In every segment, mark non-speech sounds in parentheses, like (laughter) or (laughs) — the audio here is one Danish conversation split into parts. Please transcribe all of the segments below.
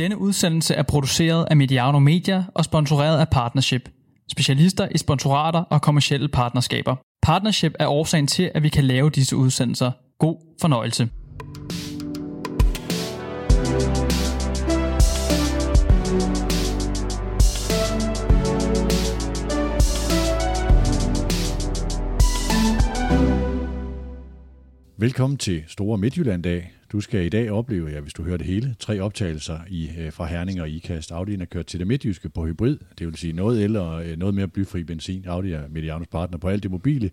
Denne udsendelse er produceret af Mediano Media og sponsoreret af Partnership. Specialister i sponsorater og kommersielle partnerskaber. Partnership er årsagen til, at vi kan lave disse udsendelser. God fornøjelse. Velkommen til Store Midtjylland-dag. Du skal i dag opleve, ja, hvis du hører det hele, tre optagelser i, øh, fra Herning og IKAST. Audi er kørt til det midtjyske på hybrid, det vil sige noget el og øh, noget mere blyfri benzin. Audi er Medianos partner på alt det mobile.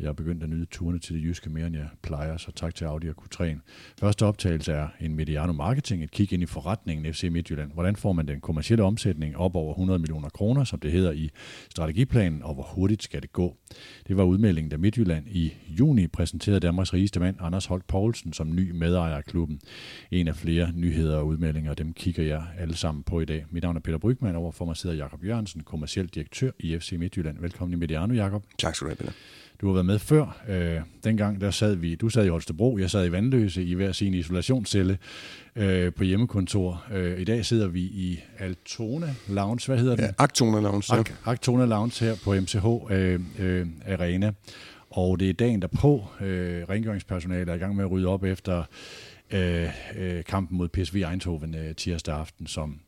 Jeg er begyndt at nyde turene til det jyske mere, end jeg plejer, så tak til Audi og Q3'en. Første optagelse er en Mediano Marketing, et kig ind i forretningen FC Midtjylland. Hvordan får man den kommercielle omsætning op over 100 millioner kroner, som det hedder i strategiplanen, og hvor hurtigt skal det gå? Det var udmeldingen, da Midtjylland i juni præsenterede Danmarks rigeste mand, Anders Holt Poulsen, som ny medejer af klubben. En af flere nyheder og udmeldinger, og dem kigger jeg alle sammen på i dag. Mit navn er Peter Brygman, over for mig sidder Jakob Jørgensen, kommerciel direktør i FC Midtjylland. Velkommen i Mediano, Jakob. Tak skal du have, Peter. Du har været med før. Øh, dengang der sad vi, du sad i Holstebro, jeg sad i Vandløse i hver sin isolationscelle øh, på hjemmekontor. Øh, I dag sidder vi i Altona Lounge, hvad hedder den? Ja, Actona Lounge. Ja. Actona Lounge her på MCH øh, øh, Arena. Og det er dagen derpå. Øh, rengøringspersonalet er i gang med at rydde op efter øh, øh, kampen mod PSV Eindhoven øh, tirsdag aften, som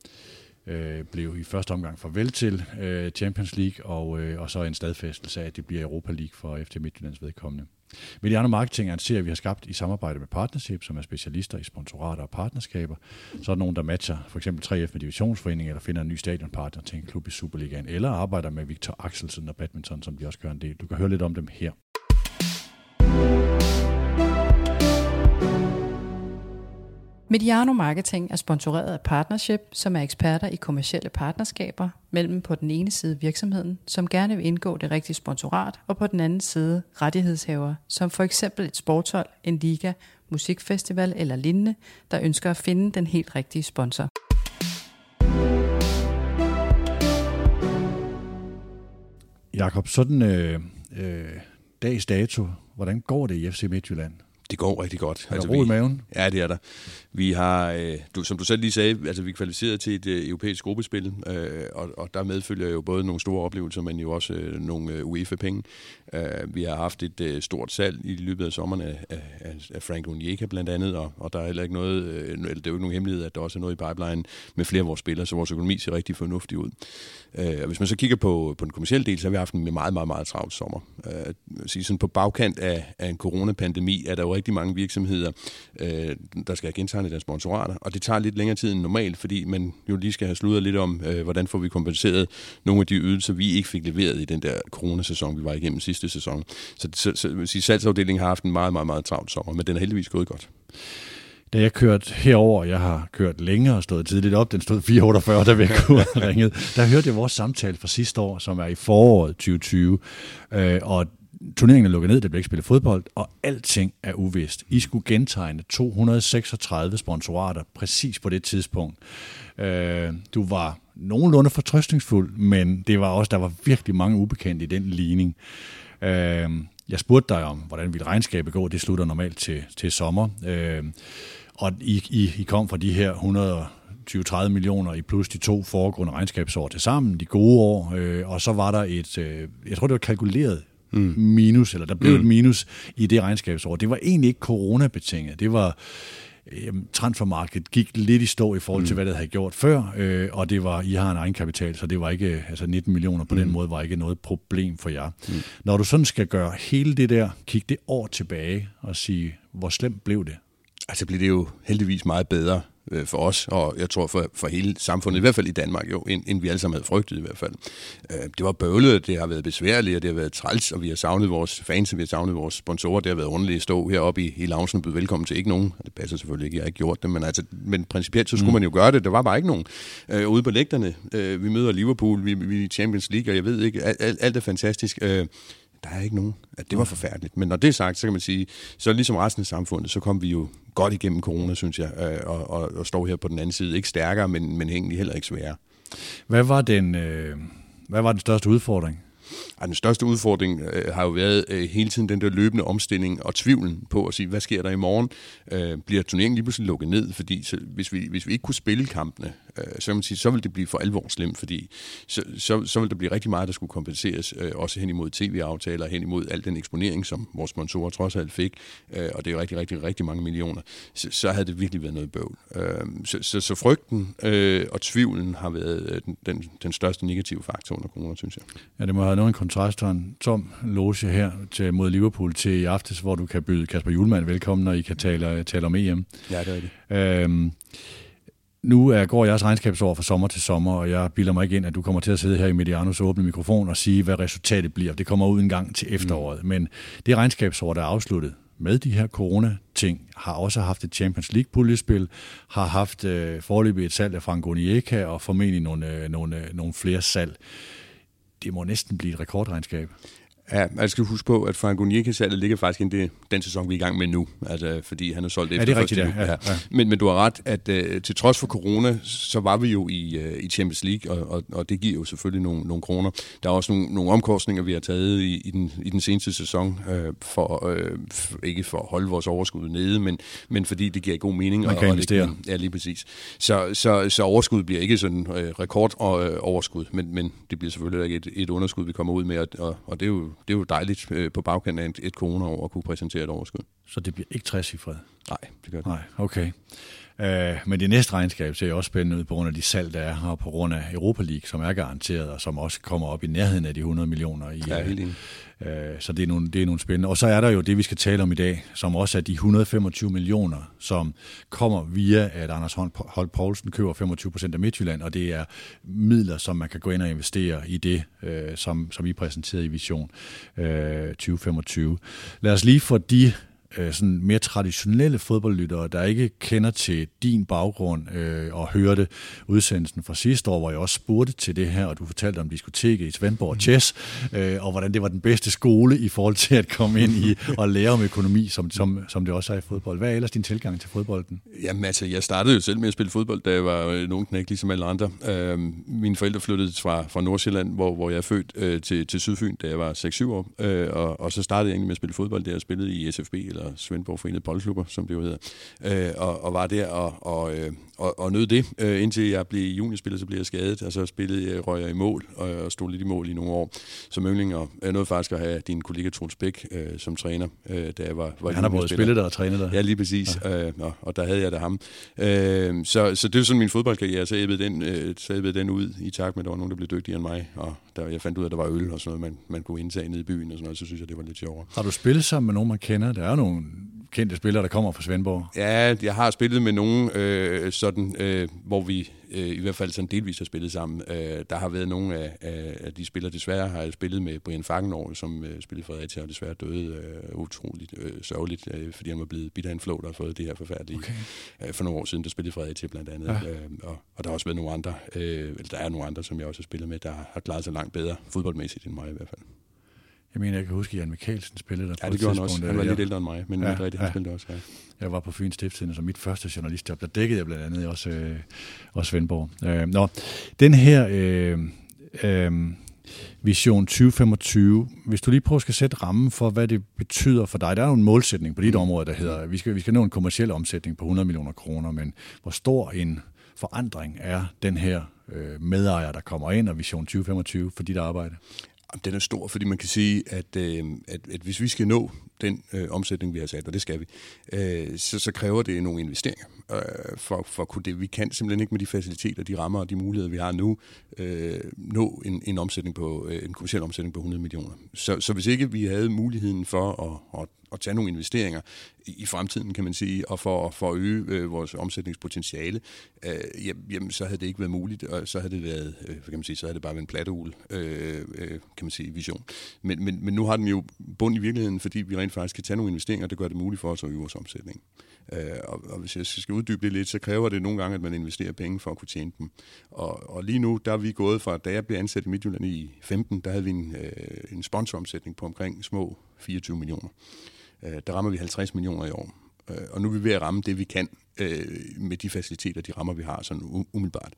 øh, blev i første omgang farvel til øh, Champions League, og, øh, og så en stadfæstelse af, at det bliver Europa League for FC Midtjyllands vedkommende. Mediano Marketing er en serie, vi har skabt i samarbejde med Partnership, som er specialister i sponsorater og partnerskaber. Så er der nogen, der matcher for eksempel 3F med divisionsforeningen, eller finder en ny stadionpartner til en klub i Superligaen, eller arbejder med Victor Axelsen og badminton, som de også gør en del. Du kan høre lidt om dem her. Mediano Marketing er sponsoreret af Partnership, som er eksperter i kommersielle partnerskaber mellem på den ene side virksomheden, som gerne vil indgå det rigtige sponsorat, og på den anden side rettighedshaver, som for eksempel et sportshold, en liga, musikfestival eller lignende, der ønsker at finde den helt rigtige sponsor. Jakob, sådan øh, øh, dags dato, hvordan går det i FC Midtjylland? Det går rigtig godt. Er der altså, ro i maven? Ja, det er der. Vi har, øh, du, som du selv lige sagde, altså vi er kvalificeret til et øh, europæisk gruppespil, øh, og, og der medfølger jo både nogle store oplevelser, men jo også øh, nogle øh, UEFA-penge. Øh, vi har haft et øh, stort salg i løbet af sommeren af, af, af Frank Onyeka blandt andet, og, og der er heller ikke noget, øh, det er jo ikke nogen hemmelighed, at der også er noget i pipeline med flere af vores spillere, så vores økonomi ser rigtig fornuftig ud. Øh, og hvis man så kigger på, på den kommersielle del, så har vi haft en meget, meget, meget travlt sommer. Øh, sådan på bagkant af, af en coronapandemi er der jo rigtig mange virksomheder, øh, der skal have gentegnet deres sponsorater, og det tager lidt længere tid end normalt, fordi man jo lige skal have sludret lidt om, øh, hvordan får vi kompenseret nogle af de ydelser, vi ikke fik leveret i den der coronasæson, vi var igennem sidste sæson. Så, så, så så salgsafdelingen har haft en meget, meget, meget travlt sommer, men den er heldigvis gået godt. Da jeg kørte herover, jeg har kørt længere og stået tidligt op, den stod 448, da vi kunne have ringet, der hørte jeg vores samtale fra sidste år, som er i foråret 2020, øh, og turneringen er lukket ned, der bliver ikke spillet fodbold, og alting er uvist. I skulle gentegne 236 sponsorater præcis på det tidspunkt. Øh, du var nogenlunde fortrøstningsfuld, men det var også, der var virkelig mange ubekendte i den ligning. Øh, jeg spurgte dig om, hvordan ville regnskabet gå. Det slutter normalt til, til sommer. Øh, og I, I, I kom fra de her 100 20-30 millioner i plus de to foregående regnskabsår til sammen, de gode år, øh, og så var der et, øh, jeg tror det var kalkuleret mm. minus, eller der blev mm. et minus i det regnskabsår. Det var egentlig ikke coronabetinget. Det var transfermarkedet gik lidt i stå i forhold til, mm. hvad det havde gjort før, øh, og det var, I har en egenkapital, så det var ikke, altså 19 millioner på mm. den måde var ikke noget problem for jer. Mm. Når du sådan skal gøre hele det der, kigge det år tilbage og sige, hvor slemt blev det? Altså blev det jo heldigvis meget bedre øh, for os, og jeg tror for, for hele samfundet, i hvert fald i Danmark jo, end, end vi alle sammen havde frygtet i hvert fald. Øh, det var bøvlet, det har været besværligt, og det har været træls, og vi har savnet vores fans, og vi har savnet vores sponsorer, det har været underligt at stå heroppe i, i loungen og byde velkommen til ikke nogen. Det passer selvfølgelig ikke, jeg har ikke gjort det, men, altså, men principielt så skulle mm. man jo gøre det. Der var bare ikke nogen øh, ude på lægterne. Øh, vi møder Liverpool, vi, vi er i Champions League, og jeg ved ikke, alt, alt er fantastisk. Øh, der er ikke nogen. At det var forfærdeligt. Men når det er sagt, så kan man sige, så ligesom resten af samfundet, så kom vi jo godt igennem corona, synes jeg, øh, og, og, og står her på den anden side. Ikke stærkere, men, men egentlig heller ikke sværere. Hvad var den, øh, hvad var den største udfordring? Ej, den største udfordring øh, har jo været øh, hele tiden den der løbende omstilling og tvivlen på at sige, hvad sker der i morgen? Øh, bliver turneringen lige pludselig lukket ned? Fordi så, hvis, vi, hvis vi ikke kunne spille kampene, øh, så, kan man sige, så vil det blive for alvor slemt, fordi så, så, så vil der blive rigtig meget, der skulle kompenseres, øh, også hen imod tv-aftaler, hen imod al den eksponering, som vores sponsorer trods alt fik, øh, og det er jo rigtig, rigtig, rigtig mange millioner, så, så havde det virkelig været noget bøvl. Øh, så, så, så frygten øh, og tvivlen har været øh, den, den, den største negative faktor under corona, synes jeg. Ja, det må have noget en kontrast og en tom loge her til, mod Liverpool til i aftes, hvor du kan byde Kasper Julemand velkommen, når I kan tale, tale om EM. Ja, det er det. Øhm, nu er, går jeres regnskabsår fra sommer til sommer, og jeg bilder mig ikke ind, at du kommer til at sidde her i Medianos åbne mikrofon og sige, hvad resultatet bliver. Det kommer ud en gang til efteråret. Mm. Men det regnskabsår, der er afsluttet med de her corona-ting, har også haft et Champions League-puljespil, har haft øh, forløbig et salg af Frank Onieka og formentlig nogle, øh, nogle, øh, nogle flere salg. Det må næsten blive et rekordregnskab. Ja, jeg skal huske på, at Frank Onyeka-salget ligger faktisk ind i den sæson, vi er i gang med nu. Altså, fordi han har solgt efter ja, det er rigtigt, ja. ja, ja. Men, men du har ret, at uh, til trods for corona, så var vi jo i, uh, i Champions League, og, og, og det giver jo selvfølgelig nogle, nogle kroner. Der er også nogle, nogle omkostninger, vi har taget i, i, den, i den seneste sæson, uh, for, uh, for, ikke for at holde vores overskud nede, men, men fordi det giver god mening. Man kan og, investere. Og det, ja, lige præcis. Så, så, så overskud bliver ikke sådan uh, rekordoverskud, men, men det bliver selvfølgelig ikke et, et underskud, vi kommer ud med, og, og, og det, er jo, det er jo dejligt øh, på bagkanten af et, et corona over at kunne præsentere et overskud. Så det bliver ikke 60 i fred? Nej, det gør det Nej, okay. Uh, men det næste regnskab ser også spændende ud på grund af de salg, der er her, på grund af Europa League, som er garanteret, og som også kommer op i nærheden af de 100 millioner. I, ja, Uh, Øh, så det er, nogle, det er nogle spændende. Og så er der jo det, vi skal tale om i dag, som også er de 125 millioner, som kommer via, at Anders Holt Poulsen køber 25 procent af Midtjylland, og det er midler, som man kan gå ind og investere i det, øh, som, som I præsenterede i Vision øh, 2025. Lad os lige få de øh, sådan mere traditionelle fodboldlyttere, der ikke kender til din baggrund øh, og hørte udsendelsen fra sidste år, hvor jeg også spurgte til det her, og du fortalte om diskoteket i Svendborg mm. Chess, øh, og hvordan det var den bedste skole i forhold til at komme ind i (laughs) og lære om økonomi, som, som, som det også er i fodbold. Hvad er ellers din tilgang til fodbolden? Jamen altså, jeg startede jo selv med at spille fodbold, da jeg var øh, nogen knæk, ligesom alle andre. Øh, mine forældre flyttede fra, fra Nordsjælland, hvor, hvor jeg er født, øh, til, til Sydfyn, da jeg var 6-7 år, øh, og, og så startede jeg egentlig med at spille fodbold, da jeg spillede i SFB, eller Svendborg Forenede Boldklubber, som det jo hedder, øh, og, og var der og, og, øh, og, og nød det, øh, indtil jeg blev juniorspiller, så blev jeg skadet, og så spillede jeg, røg jeg i mål, og, og stod lidt i mål i nogle år som yndling, og jeg nåede faktisk at have din kollega Troels Bæk øh, som træner, øh, da jeg var, var Han har både spillet der og trænet der. Ja, lige præcis, ja. øh, og, og der havde jeg da ham. Øh, så, så det var sådan min fodboldkarriere, så jeg den, øh, så den ud i takt med, at der var nogen, der blev dygtigere end mig, og der, jeg fandt ud af, at der var øl og sådan noget, man, man kunne indtage nede i byen og sådan noget, så synes jeg, det var lidt sjovere. Har du spillet sammen med nogen, man kender? Der er nogle kendte spillere, der kommer fra Svendborg? Ja, jeg har spillet med nogen, øh, sådan, øh, hvor vi øh, i hvert fald sådan delvis har spillet sammen. Øh, der har været nogle af, af, af de spillere, desværre har jeg spillet med Brian Fagenov, som øh, spillede Fredericia, og desværre døde øh, utroligt øh, sørgeligt, øh, fordi han var blevet bidt af en flå, der har fået det her forfærdelige. Okay. Øh, for nogle år siden, der spillede Fredericia blandt andet. Ja. Øh, og, og der har også været nogle andre, øh, eller der er nogle andre, som jeg også har spillet med, der har klaret sig langt bedre, fodboldmæssigt end mig i hvert fald. Jeg mener, jeg kan huske, at Jan Mikkelsen spillede der ja, på det gjorde han også. Han var lidt ældre end mig, men ja, rigtigt, han ja. spillede også, ja. Jeg var på Fyns Stiftstidende som mit første journalistjob. Der dækkede jeg blandt andet også, øh, også Svendborg. Øh, nå, den her øh, øh, Vision 2025, hvis du lige prøver at sætte rammen for, hvad det betyder for dig. Der er jo en målsætning på dit mm. område, der hedder, at vi skal, vi skal nå en kommersiel omsætning på 100 millioner kroner, men hvor stor en forandring er den her øh, medejer, der kommer ind, og Vision 2025 for dit arbejde? Den er stor, fordi man kan sige, at, øh, at, at hvis vi skal nå den øh, omsætning, vi har sat, og det skal vi, øh, så, så kræver det nogle investeringer øh, for, for kunne det. Vi kan simpelthen ikke med de faciliteter, de rammer og de muligheder, vi har nu, øh, nå en, en omsætning på øh, en kommersiel omsætning på 100 millioner. Så, så hvis ikke vi havde muligheden for at, at, at tage nogle investeringer i, i fremtiden, kan man sige, og for, for at øge øh, vores omsætningspotentiale, øh, jamen, så havde det ikke været muligt, og så havde det været, øh, kan man sige, så havde det bare været en plattehul, øh, øh, kan man sige, vision. Men, men, men nu har den jo bund i virkeligheden, fordi vi rent faktisk kan tage nogle investeringer, det gør det muligt for os at øge vores omsætning. Øh, og, og hvis jeg skal uddybe det lidt, så kræver det nogle gange, at man investerer penge for at kunne tjene dem. Og, og lige nu, der er vi gået fra, da jeg blev ansat i Midtjylland i 15, der havde vi en, øh, en sponsoromsætning på omkring små 24 millioner. Øh, der rammer vi 50 millioner i år. Øh, og nu er vi ved at ramme det, vi kan øh, med de faciliteter, de rammer, vi har sådan umiddelbart.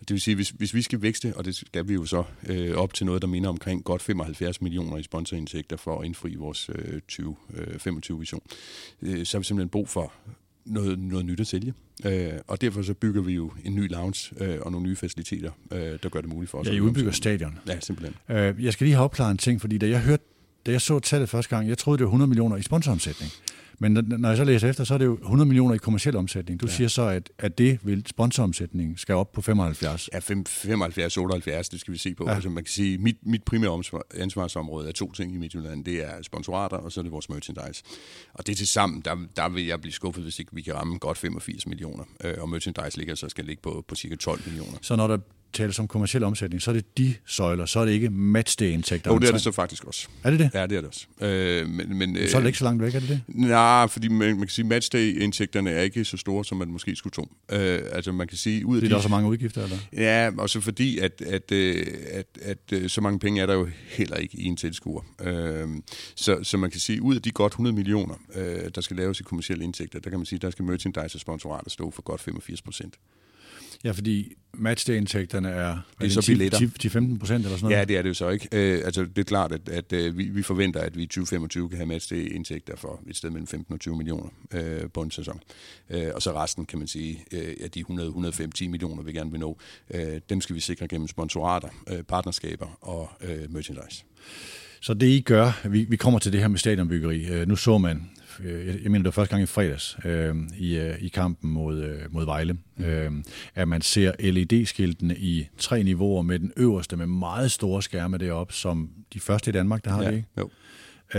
Det vil sige, hvis, hvis vi skal vækste, og det skal vi jo så øh, op til noget, der minder omkring godt 75 millioner i sponsorindtægter for at indfri vores øh, 2025-vision, øh, øh, så har vi simpelthen brug for noget, noget nyt at sælge. Øh, og derfor så bygger vi jo en ny lounge øh, og nogle nye faciliteter, øh, der gør det muligt for os. Ja, I udbygger stadion. Ja, simpelthen. Øh, jeg skal lige have opklaret en ting, fordi da jeg hørte da jeg så tallet første gang, jeg troede, det var 100 millioner i sponsoromsætning. Men når jeg så læser efter, så er det jo 100 millioner i kommersiel omsætning. Du ja. siger så, at, at det vil sponsoromsætning skal op på 75. Ja, 75, 78, det skal vi se på. Ja. Altså, man kan sige, mit, mit primære ansvarsområde er to ting i Midtjylland. Det er sponsorater, og så er det vores merchandise. Og det til sammen, der, der vil jeg blive skuffet, hvis ikke vi kan ramme godt 85 millioner. Øh, og merchandise ligger så skal ligge på, på cirka 12 millioner. Så når der tales om kommersiel omsætning, så er det de søjler, så er det ikke matchday-indtægter. Jo, det er det så faktisk også. Er det det? Ja, det er det også. Øh, men, men, så er det ikke så langt væk, er det det? Nej, fordi man, man kan sige, matchday-indtægterne er ikke så store, som man måske skulle tro. Øh, altså man kan sige... Ud af det er de, der også mange udgifter, eller? Ja, også fordi, at, at, at, at, at, at så mange penge er der jo heller ikke i en tilskuer. Øh, så, så man kan sige, ud af de godt 100 millioner, øh, der skal laves i kommersielle indtægter, der kan man sige, der skal merchandise og sponsorater stå for godt 85 procent. Ja, fordi matchday-indtægterne er, det er så billetter. 10-15 procent eller sådan noget? Ja, det er det jo så ikke. Øh, altså, det er klart, at, at øh, vi, vi forventer, at vi i 2025 kan have matchday-indtægter for et sted mellem 15 og 20 millioner øh, på en sæson. Øh, og så resten, kan man sige, øh, af de 100-105-10 millioner, vi gerne vil nå, øh, dem skal vi sikre gennem sponsorater, øh, partnerskaber og øh, merchandise. Så det I gør, vi, vi kommer til det her med stadionbyggeri. Øh, nu så man jeg mener det var første gang i fredags, øh, i, øh, i kampen mod, øh, mod Vejle, mm. øh, at man ser LED-skiltene i tre niveauer med den øverste med meget store skærme deroppe, som de første i Danmark, der har ja, det, ikke? Jo.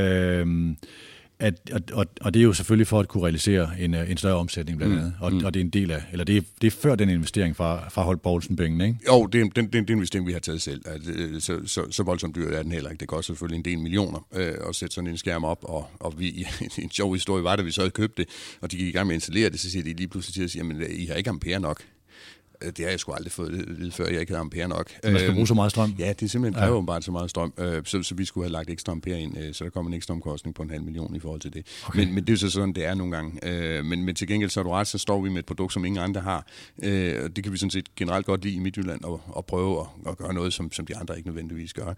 Øh, at, og, og, og det er jo selvfølgelig for at kunne realisere en, øh, en større omsætning blandt mm. andet, og, mm. og det er en del af, eller det er, det er før den investering fra, fra Holt Poulsen pengene, ikke? Jo, det er, den, den, den investering, vi har taget selv. Altså, så, så, så voldsomt dyrt er den heller ikke. Det koster selvfølgelig en del millioner øh, at sætte sådan en skærm op, og, og vi, (laughs) en sjov historie var, da vi så havde købt det, og de gik i gang med at installere det, så siger de lige pludselig til os, jamen, I har ikke ampere nok. Øh, det har jeg sgu aldrig fået vide før, jeg ikke havde ampere nok. Man skal bruge så meget strøm? Ja, det er simpelthen kræver ja. bare så meget strøm, øh, så, så vi skulle have lagt ekstra ampere ind, øh, så der kommer en ekstra omkostning på en halv million i forhold til det. Okay. Men, men det er så sådan, det er nogle gange. Men, men til gengæld, så er du ret, så står vi med et produkt, som ingen andre har. Det kan vi sådan set generelt godt lide i Midtjylland, og, og prøve at, at gøre noget, som, som de andre ikke nødvendigvis gør.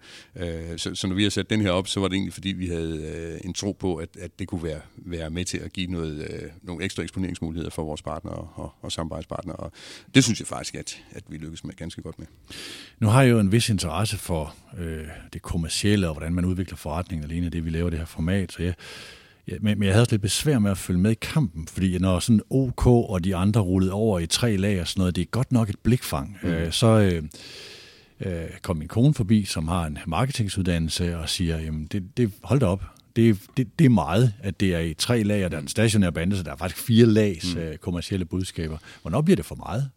Så, så når vi har sat den her op, så var det egentlig, fordi vi havde en tro på, at, at det kunne være, være med til at give noget, nogle ekstra eksponeringsmuligheder for vores partnere og, og, og samarbejdspartnere. Og det synes jeg faktisk, at, at vi lykkes med ganske godt med. Nu har jeg jo en vis interesse for øh, det kommercielle, og hvordan man udvikler forretningen alene, det vi laver det her format, så jeg, Ja, men, jeg havde også lidt besvær med at følge med i kampen, fordi når sådan OK og de andre rullede over i tre lag og sådan noget, det er godt nok et blikfang. Mm. Øh, så øh, øh, kom min kone forbi, som har en marketinguddannelse, og siger, jamen det, det, hold da op, det, det, det er meget, at det er i tre lag, og der er en stationær bande, så der er faktisk fire lags mm. øh, kommercielle budskaber. Hvornår bliver det for meget?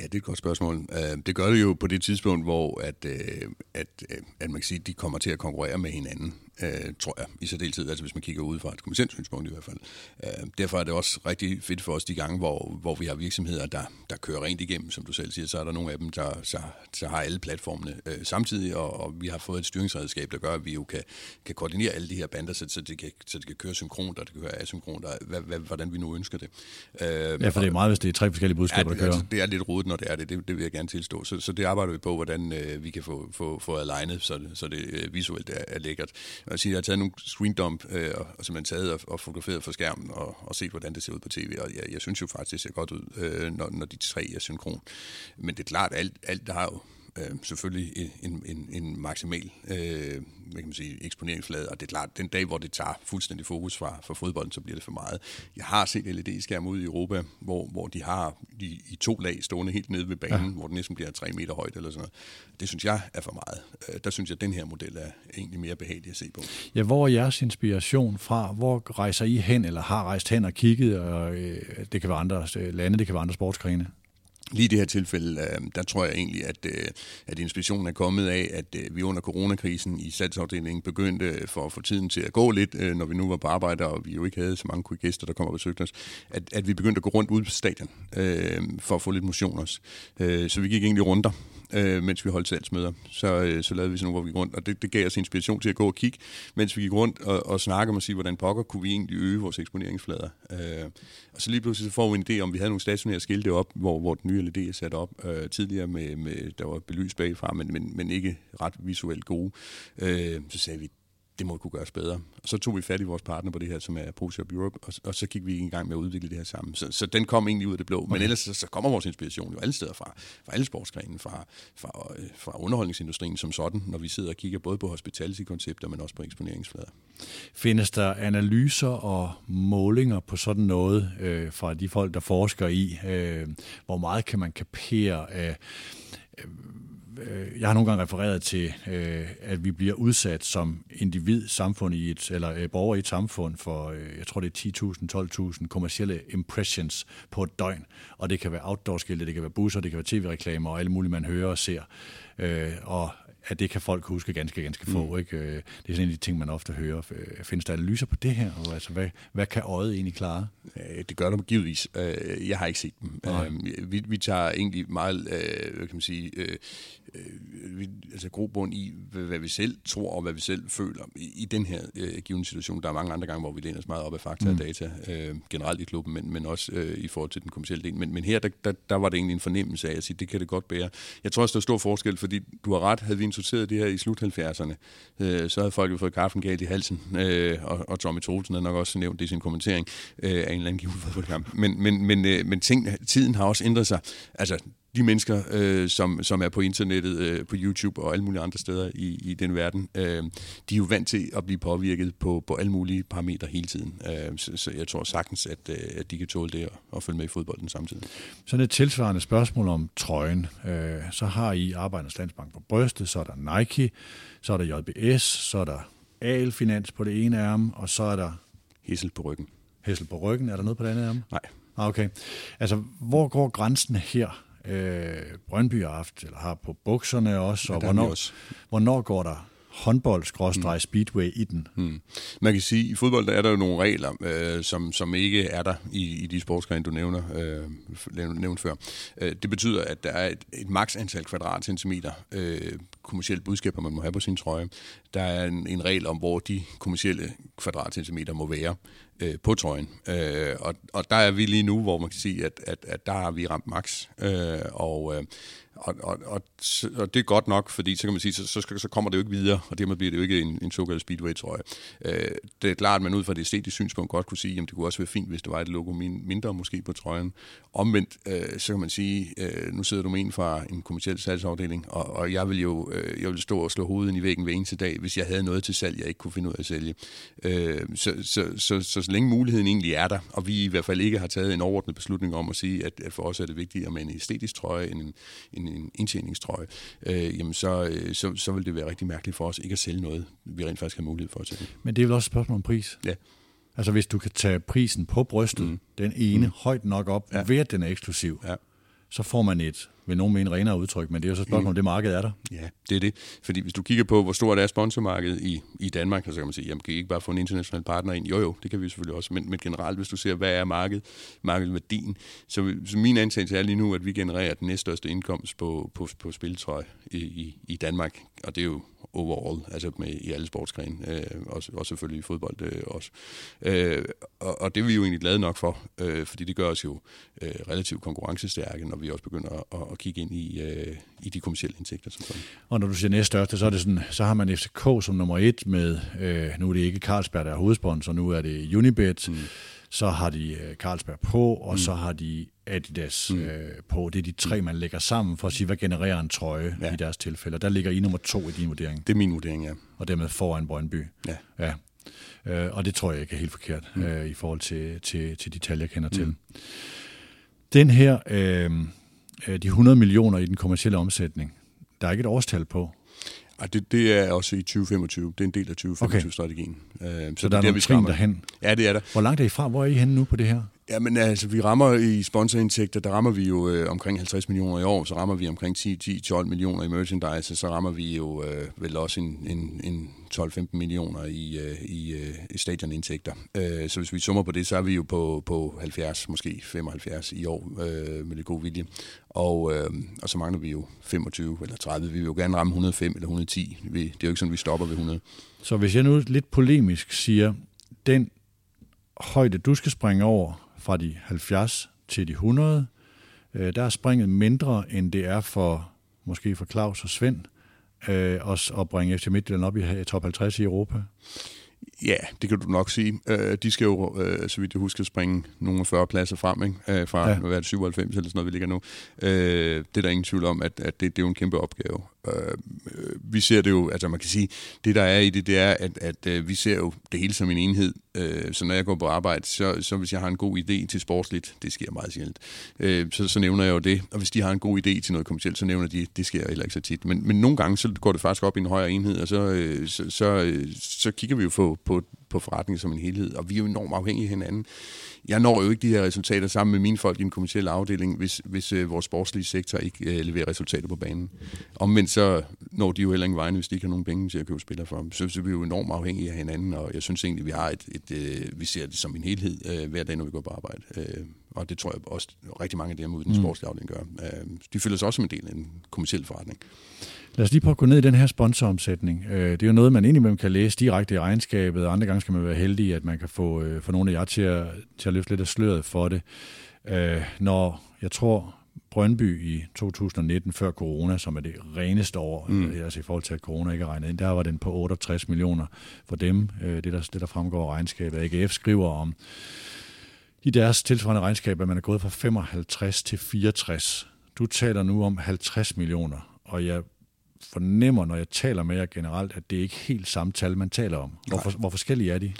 Ja, det er et godt spørgsmål. Øh, det gør det jo på det tidspunkt, hvor at, øh, at, øh, at man kan sige, at de kommer til at konkurrere med hinanden øh, tror jeg, i særdeleshed, altså hvis man kigger ud fra et kommersielt synspunkt i hvert fald. Øh, derfor er det også rigtig fedt for os de gange, hvor, hvor vi har virksomheder, der, der kører rent igennem, som du selv siger, så er der nogle af dem, der så, så har alle platformene øh, samtidig, og, og vi har fået et styringsredskab, der gør, at vi jo kan, kan koordinere alle de her bander, så, så, det, kan, så det kan køre synkront, og det kan køre asynkront, og hvad, hvad, hvordan vi nu ønsker det. Øh, ja, for det er meget, hvis det er tre forskellige budskaber, ja, der kører. Altså, det er lidt rodet, når det er det, det, det vil jeg gerne tilstå. Så, så det arbejder vi på, hvordan øh, vi kan få, få, få alignet, så, så det øh, visuelt er, er lækkert. Jeg, siger, jeg har taget nogle screendump, øh, og, og simpelthen taget og, og fotograferet for skærmen og, og set, hvordan det ser ud på tv. Og jeg, jeg synes jo faktisk, det ser godt ud, øh, når, når de tre er synkron. Men det er klart, alt, alt der har jo øh, selvfølgelig en, en, en maksimal øh, hvad kan man sige, eksponeringsflade, og det er klart, den dag, hvor det tager fuldstændig fokus fra, fra fodbolden, så bliver det for meget. Jeg har set LED-skærme ude i Europa, hvor, hvor de har de, i to lag stående helt nede ved banen, ja. hvor det næsten bliver tre meter højt eller sådan noget. Det synes jeg er for meget. Øh, der synes jeg, at den her model er egentlig mere behagelig at se på. Ja, hvor er jeres inspiration fra? Hvor rejser I hen, eller har rejst hen og kigget? Og, øh, det kan være andre øh, lande, det kan være andre sportsgrene. Lige i det her tilfælde, øh, der tror jeg egentlig, at, øh, at inspirationen er kommet af, at øh, vi under coronakrisen i salgsafdelingen begyndte for at få tiden til at gå lidt, når vi nu var på arbejde, og vi jo ikke havde så mange gæster, der kom og besøgte os, at, at vi begyndte at gå rundt ude på stadion øh, for at få lidt motion også. Øh, så vi gik egentlig runder øh, mens vi holdt salgsmøder. Så, øh, så lavede vi sådan nogle, hvor vi gik rundt, og det, det gav os inspiration til at gå og kigge, mens vi gik rundt og, og snakke om at sige, hvordan pokker kunne vi egentlig øge vores eksponeringsflader. Øh, og så lige pludselig så får vi en idé om, vi havde nogle stationære skilte op, hvor, hvor den nye LED er sat op øh, tidligere, med, med, der var belys bagfra, men, men, men ikke ret visuelt gode. Øh, så sagde vi, det må kunne gøres bedre. Og så tog vi fat i vores partner på det her, som er ProShop Europe, og, og så gik vi i gang med at udvikle det her sammen. Så, så den kom egentlig ud af det blå. Okay. Men ellers så, så kommer vores inspiration jo alle steder fra. Fra alle sportsgrenen, fra, fra, øh, fra underholdningsindustrien som sådan, når vi sidder og kigger både på hospitality-koncepter, men også på eksponeringsflader. Findes der analyser og målinger på sådan noget øh, fra de folk, der forsker i? Øh, hvor meget kan man kapere af... Øh, øh, jeg har nogle gange refereret til, øh, at vi bliver udsat som individ, samfund i et, eller øh, borger i et samfund for, øh, jeg tror det er 10.000, 12.000 kommercielle impressions på et døgn. Og det kan være outdoor-skilte, det kan være busser, det kan være tv-reklamer og alle mulige, man hører og ser. Øh, og at det kan folk huske ganske, ganske få. Mm. Ikke? Det er sådan en af de ting, man ofte hører. Findes der analyser på det her? Altså, hvad, hvad kan øjet egentlig klare? Det gør det givetvis. Jeg har ikke set dem. Nej. Vi, vi tager egentlig meget, hvad kan man sige, øh, vi, altså grobund i, hvad, vi selv tror og hvad vi selv føler i, den her øh, givende situation. Der er mange andre gange, hvor vi læner os meget op af fakta mm. og data, øh, generelt i klubben, men, men også øh, i forhold til den kommercielle del. Men, men her, der, der, der var det egentlig en fornemmelse af at sige, det kan det godt bære. Jeg tror også, der er stor forskel, fordi du har ret, havde vi introduceret det her i slut 70'erne, øh, så havde folk jo fået kaffen galt i halsen, øh, og, og Tommy Troelsen har nok også nævnt det i sin kommentering øh, af eller anden givet fodboldkamp. Men, men, men, øh, men ting, tiden har også ændret sig. Altså, de mennesker, øh, som, som er på internettet, øh, på YouTube og alle mulige andre steder i, i den verden, øh, de er jo vant til at blive påvirket på, på alle mulige parametre hele tiden. Øh, så, så jeg tror sagtens, at, øh, at de kan tåle det og, og følge med i fodbolden samtidig. Sådan et tilsvarende spørgsmål om trøjen. Øh, så har I Arbejdernes Landsbank på brystet, så er der Nike, så er der JBS, så er der AL Finans på det ene arm, og så er der... Hessel på ryggen. Hessel på ryggen. Er der noget på det andet arm? Nej. Ah, okay. Altså, hvor går grænsen her? øh, Brøndby har haft, eller har på bukserne også, og ja, hvornår, også. hvornår går der håndbold mm. speedway i den. Mm. Man kan sige, at i fodbold der er der jo nogle regler, øh, som, som ikke er der i, i de sportsgrene, du nævner, øh, nævnt før. Øh, det betyder, at der er et, et maks antal kvadratcentimeter øh, kommersielle budskaber, man må have på sin trøje. Der er en, en regel om, hvor de kommersielle kvadratcentimeter må være øh, på trøjen. Øh, og, og der er vi lige nu, hvor man kan sige, at, at, at der har vi ramt max. Øh, og, øh, og, og, og, og det er godt nok, fordi så kan man sige, så, så, så kommer det jo ikke videre, og dermed bliver det jo ikke en, en såkaldt speedway-trøje. Øh, det er klart, at man ud fra det æstetiske synspunkt godt kunne sige, at det kunne også være fint, hvis det var et logo mindre måske på trøjen. Omvendt, øh, så kan man sige, øh, nu sidder du med en fra en kommersiel salgsafdeling, og, og jeg vil jo øh, jeg vil stå og slå hovedet i væggen hver eneste dag, hvis jeg havde noget til salg, jeg ikke kunne finde ud af at sælge. Øh, så, så, så, så, så, så længe muligheden egentlig er der, og vi i hvert fald ikke har taget en overordnet beslutning om at sige, at, at for os er det vigtigere med en æstetisk trøje end en, en, en indtjeningstrøje, øh, jamen så, øh, så, så vil det være rigtig mærkeligt for os ikke at sælge noget, vi rent faktisk har mulighed for at sælge. Men det er vel også et spørgsmål om pris? Ja. Altså hvis du kan tage prisen på brystet, mm. den ene, mm. højt nok op, ja. ved at den er eksklusiv, ja så får man et vil nogen mene renere udtryk, men det er jo så spørgsmålet, spørgsmål, det marked er der. Ja, det er det. Fordi hvis du kigger på, hvor stort er sponsormarkedet i, i Danmark, så kan man sige, jamen kan I ikke bare få en international partner ind? Jo jo, det kan vi selvfølgelig også, men, men generelt, hvis du ser, hvad er markedet, markedsværdien, så, så min antagelse er lige nu, at vi genererer den næststørste indkomst på, på, på spiltrøj i, i, i Danmark, og det er jo overall, altså med i alle sportsgrene, øh, også, også selvfølgelig i fodbold øh, også. Øh, og, og det er vi jo egentlig glade nok for, øh, fordi det gør os jo øh, relativt konkurrencestærke, når vi også begynder at, at kigge ind i, øh, i de kommersielle indtægter. Som sådan. Og når du siger næststørste, så, er det sådan, så har man FCK som nummer et med, øh, nu er det ikke Carlsberg, der er hovedsponsor, nu er det Unibet, mm. Så har de øh, Carlsberg på, og mm. så har de Adidas mm. øh, på. Det er de tre, man lægger sammen for at sige, hvad genererer en trøje ja. i deres tilfælde. Og der ligger I nummer to i din vurdering. Det er min vurdering, ja. Og dermed foran Brøndby. Ja. ja. Øh, og det tror jeg ikke er helt forkert mm. øh, i forhold til, til, til de tal, jeg kender mm. til. Den her, øh, øh de 100 millioner i den kommercielle omsætning, der er ikke et årstal på. Ja, det, det er også i 2025. Det er en del af 2025-strategien. Okay. Øh, så, så der er, der er vi derhen? Ja, det er der. Hvor langt er I fra? Hvor er I henne nu på det her? Ja, men altså, vi rammer i sponsorindtægter, der rammer vi jo øh, omkring 50 millioner i år, så rammer vi omkring 10-12 millioner i merchandise, så rammer vi jo øh, vel også en, en, en 12-15 millioner i, øh, i, øh, i stadionindtægter. Øh, så hvis vi summer på det, så er vi jo på, på 70, måske 75 i år øh, med det gode vilje. Og, øh, og så mangler vi jo 25 eller 30. Vi vil jo gerne ramme 105 eller 110. Vi, det er jo ikke sådan, vi stopper ved 100. Så hvis jeg nu lidt polemisk siger, den højde, du skal springe over fra de 70 til de 100, øh, der er springet mindre, end det er for måske for Claus og Svend, øh, også at bringe FC Midtjylland op i top 50 i Europa. Ja, det kan du nok sige. Øh, de skal jo, øh, så vidt jeg husker, springe nogle 40 pladser frem, ikke? Øh, fra ja. hvad er det, 97 eller sådan noget, vi ligger nu. Øh, det er der ingen tvivl om, at, at det, det er jo en kæmpe opgave. Øh, øh, vi ser det jo, altså man kan sige, det der er i det, det er, at, at øh, vi ser jo det hele som en enhed. Øh, så når jeg går på arbejde, så, så hvis jeg har en god idé til sportsligt, det sker meget sjældent, øh, så, så nævner jeg jo det. Og hvis de har en god idé til noget kommercielt, så nævner de, det sker heller ikke så tit. Men, men nogle gange, så går det faktisk op i en højere enhed, og så, øh, så, så, øh, så kigger vi jo på, på, på forretningen som en helhed, og vi er jo enormt afhængige af hinanden jeg når jo ikke de her resultater sammen med mine folk i en kommersiel afdeling, hvis, hvis øh, vores sportslige sektor ikke øh, leverer resultater på banen. Omvendt så når de jo heller ingen vegne, hvis de ikke har nogen penge til at købe spillere for. Så, så er vi jo enormt afhængige af hinanden, og jeg synes egentlig, vi har et, et øh, vi ser det som en helhed øh, hver dag, når vi går på arbejde. Øh, og det tror jeg også rigtig mange af dem ude i den mm. sportslige afdeling gør. Øh, de føler sig også som en del af en kommersiel forretning. Lad os lige prøve at gå ned i den her sponsoromsætning. Øh, det er jo noget, man indimellem kan læse direkte i regnskabet, og andre gange skal man være heldig, at man kan få, øh, få nogle af jer til at, til at løfte lidt af sløret for det. Øh, når jeg tror, Brøndby i 2019, før corona, som er det reneste år, mm. altså i forhold til, at corona ikke er regnet ind, der var den på 68 millioner for dem, det der, det der fremgår af regnskabet. AGF skriver om i deres tilsvarende regnskab, at man er gået fra 55 til 64. Du taler nu om 50 millioner, og jeg fornemmer, når jeg taler med jer generelt, at det ikke er helt samme tal, man taler om. Hvor, for, hvor forskellige er de?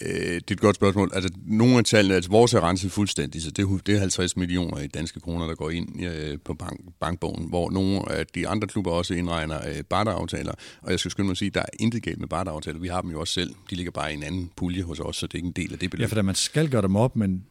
Øh, det er et godt spørgsmål. Altså, nogle af tallene, altså vores er renset fuldstændig, så det, det er 50 millioner i danske kroner, der går ind øh, på bank, bankbogen, hvor nogle af de andre klubber også indregner øh, barteraftaler. Og jeg skal skynde mig at sige, at der er intet galt med barteraftaler. Vi har dem jo også selv. De ligger bare i en anden pulje hos os, så det er ikke en del af det beløb. Ja, for da man skal gøre dem op, men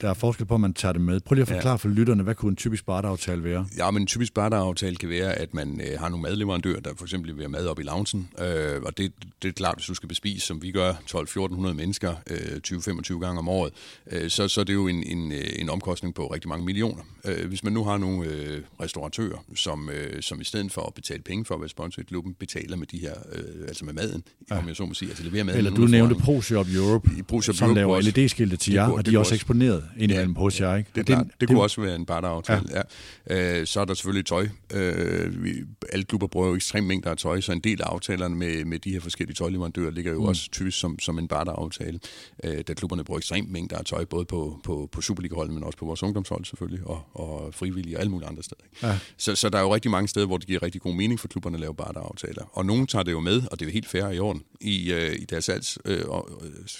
der er forskel på, at man tager det med. Prøv lige at forklare ja. for lytterne, hvad kunne en typisk barteraftale være? Ja, men en typisk barteraftale kan være, at man øh, har nogle madleverandører, der for eksempel leverer mad op i loungen. Øh, og det, det er klart, hvis du skal bespise, som vi gør, 12-1400 mennesker øh, 20-25 gange om året, øh, så, så er det jo en, en, øh, en omkostning på rigtig mange millioner. Øh, hvis man nu har nogle øh, restauratører, som, øh, som i stedet for at betale penge for at være sponsor i klubben, betaler med de her, øh, altså med maden, ja. om jeg så må sige, altså leverer maden. Eller du nævnte ProShop Europe, i ProShop som Europe laver LED-skilte til jer, og de er også eksponeret indimellem hos jer, ikke? Det, det, det, det kunne også være en barteraftale, ja. ja. Øh, så er der selvfølgelig tøj. Øh, vi, alle klubber bruger jo ekstremt mængder af tøj, så en del af aftalerne med, med de her forskellige tøjleverandører ligger jo mm. også typisk som, som en barteraftale, øh, da klubberne bruger ekstremt mængder af tøj, både på, på, på Superliga-holdet, men også på vores ungdomshold selvfølgelig, og, og frivillige og alle mulige andre steder. Ikke? Ja. Så, så der er jo rigtig mange steder, hvor det giver rigtig god mening for klubberne at lave barteraftaler. Og nogen tager det jo med, og det er jo helt fair i orden, i, øh, i deres salgs, øh, og,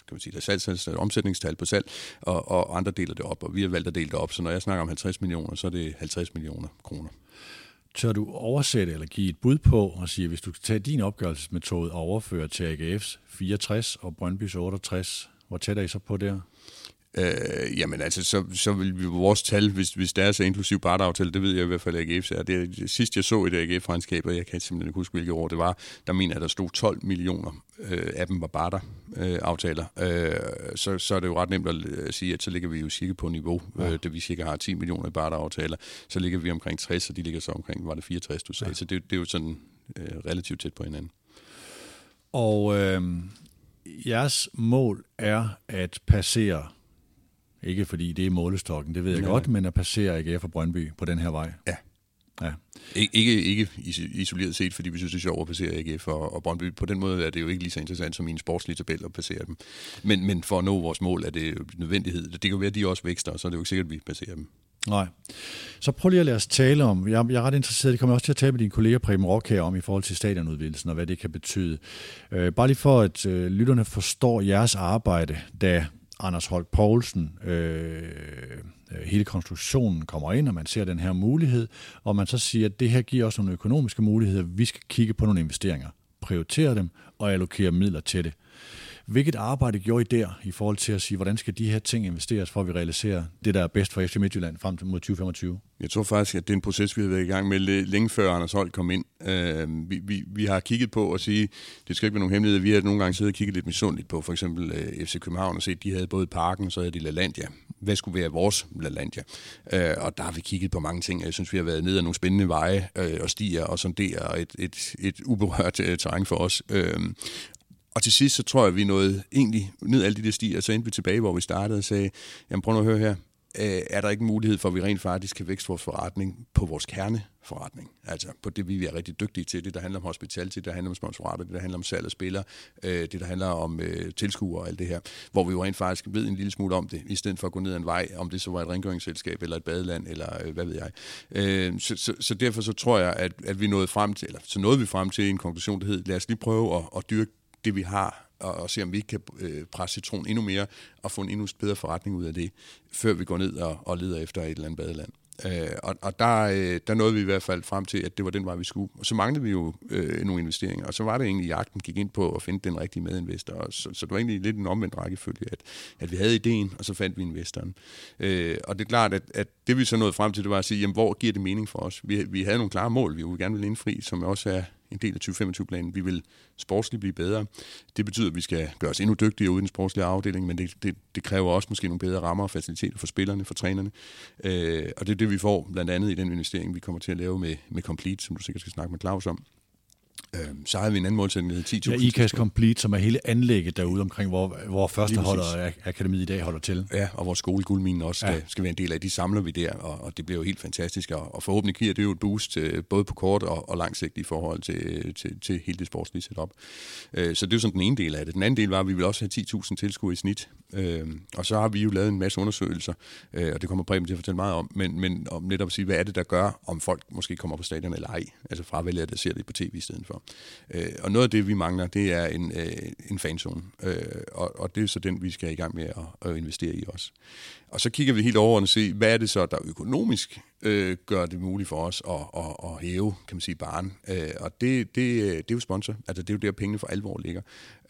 kan man sige, deres salgs, altså omsætningstal på salg, og, og andre deler det op, og vi har valgt at dele det op, så når jeg snakker om 50 millioner, så er det 50 millioner kroner. Tør du oversætte eller give et bud på og sige, hvis du tager din opgørelsesmetode og overføre til AGF's 64 og Brøndby's 68, hvor tæt er I så på der? Øh, jamen altså, så, så vil vi vores tal, hvis, hvis der er så inklusiv barteraftale, det ved jeg i hvert fald, at AGF er. Det, sidste jeg så i det AGF-regnskab, og jeg kan simpelthen ikke huske, hvilket år det var, der mener jeg, at der stod 12 millioner øh, af dem var barter-aftaler. Øh, så, så er det jo ret nemt at sige, at så ligger vi jo cirka på niveau, ja. øh, da vi cirka har 10 millioner i barter-aftaler. Så ligger vi omkring 60, og de ligger så omkring, var det 64, du sagde. Ja. Så det, det er jo sådan øh, relativt tæt på hinanden. Og øh, jeres mål er at passere ikke fordi det er målestokken, det ved jeg ja. godt, men at passere AGF og Brøndby på den her vej. Ja. Ja. Ikke, ikke isoleret set, fordi vi synes, det er sjovt at passere AGF og, og Brøndby. På den måde er det jo ikke lige så interessant som i en sportslig tabel at passere dem. Men, men for at nå vores mål er det nødvendighed. Det kan jo være, at de også vækster, så er det jo ikke sikkert, at vi passerer dem. Nej. Så prøv lige at lade os tale om, jeg, jeg er ret interesseret, det kommer også til at tale med dine kolleger Preben Rock her om i forhold til stadionudvidelsen og hvad det kan betyde. Øh, bare lige for at øh, lytterne forstår jeres arbejde, da Anders Holt Poulsen, øh, øh, hele konstruktionen kommer ind, og man ser den her mulighed, og man så siger, at det her giver os nogle økonomiske muligheder, vi skal kigge på nogle investeringer, prioritere dem og allokere midler til det. Hvilket arbejde gjorde I der i forhold til at sige, hvordan skal de her ting investeres, for at vi realiserer det, der er bedst for FC Midtjylland frem til mod 2025? Jeg tror faktisk, at det er en proces, vi har været i gang med længe før Anders Holt kom ind. Uh, vi, vi, vi har kigget på at sige, det skal ikke være nogen hemmelighed, vi har nogle gange siddet og kigget lidt misundeligt på, for eksempel øh, FC København og set, de havde både parken, og så havde de LaLandia. Hvad skulle være vores LaLandia? Øh, og der har vi kigget på mange ting. Jeg synes, vi har været ned ad nogle spændende veje øh, og stier og sonderer et, et, et uberørt øh, terræn for os. Øh, og til sidst, så tror jeg, at vi nåede egentlig ned alle de der stier, og så endte vi tilbage, hvor vi startede og sagde, jamen prøv nu at høre her, øh, er der ikke mulighed for, at vi rent faktisk kan vækste vores forretning på vores kerneforretning? Altså på det, vi er rigtig dygtige til. Det, der handler om hospitality, det der handler om sponsorater, det, der handler om salg og spillere, øh, det, der handler om øh, tilskuere og alt det her. Hvor vi jo rent faktisk ved en lille smule om det, i stedet for at gå ned ad en vej, om det så var et rengøringsselskab eller et badeland, eller øh, hvad ved jeg. Øh, så, så, så derfor så tror jeg, at, at vi nåede frem til, eller så nåede vi frem til en konklusion, der hed, lad os lige prøve at, at dyrke det, vi har, og, og se, om vi ikke kan øh, presse citron endnu mere og få en endnu bedre forretning ud af det, før vi går ned og, og leder efter et eller andet badeland. Øh, og og der, øh, der nåede vi i hvert fald frem til, at det var den vej, vi skulle. Og så manglede vi jo øh, nogle investeringer, og så var det egentlig, at jagten gik ind på at finde den rigtige medinvestor. Og så, så det var egentlig lidt en omvendt rækkefølge, at, at vi havde ideen, og så fandt vi investoren. Øh, og det er klart, at, at det vi så nåede frem til, det var at sige, jamen, hvor giver det mening for os? Vi, vi havde nogle klare mål, vi jo gerne ville indfri, som også er en del af 2025-planen. Vi vil sportsligt blive bedre. Det betyder, at vi skal gøre os endnu dygtigere ude i den sportslige afdeling, men det, det, det kræver også måske nogle bedre rammer og faciliteter for spillerne, for trænerne. Øh, og det er det, vi får blandt andet i den investering, vi kommer til at lave med, med Complete, som du sikkert skal snakke med Claus om. Øh, så har vi en anden målsætning, der 10.000. Ja, IKAS Complete, som er hele anlægget derude omkring, hvor, hvor første holder akademiet i dag holder til. Ja, og hvor skole Guldminen også skal, ja. skal være en del af. De samler vi der, og, og det bliver jo helt fantastisk. Og, og forhåbentlig giver det jo et boost øh, både på kort og, og lang sigt i forhold til, til, til hele det sportslige setup. Øh, så det er jo sådan den ene del af det. Den anden del var, at vi vil også have 10.000 tilskuere i snit. Øh, og så har vi jo lavet en masse undersøgelser, øh, og det kommer Preben til at fortælle meget om, men, men om netop at sige, hvad er det, der gør, om folk måske kommer på stadion eller ej. Altså fravælger, der ser det på tv i stedet for. Øh, og noget af det, vi mangler, det er en, øh, en fanzone, øh, og, og det er så den, vi skal i gang med at, at investere i også. Og så kigger vi helt over og se, hvad er det så, der økonomisk øh, gør det muligt for os at, at, at hæve, kan man sige, baren. Øh, og det, det, øh, det er jo sponsor, altså det er jo der, pengene for alvor ligger.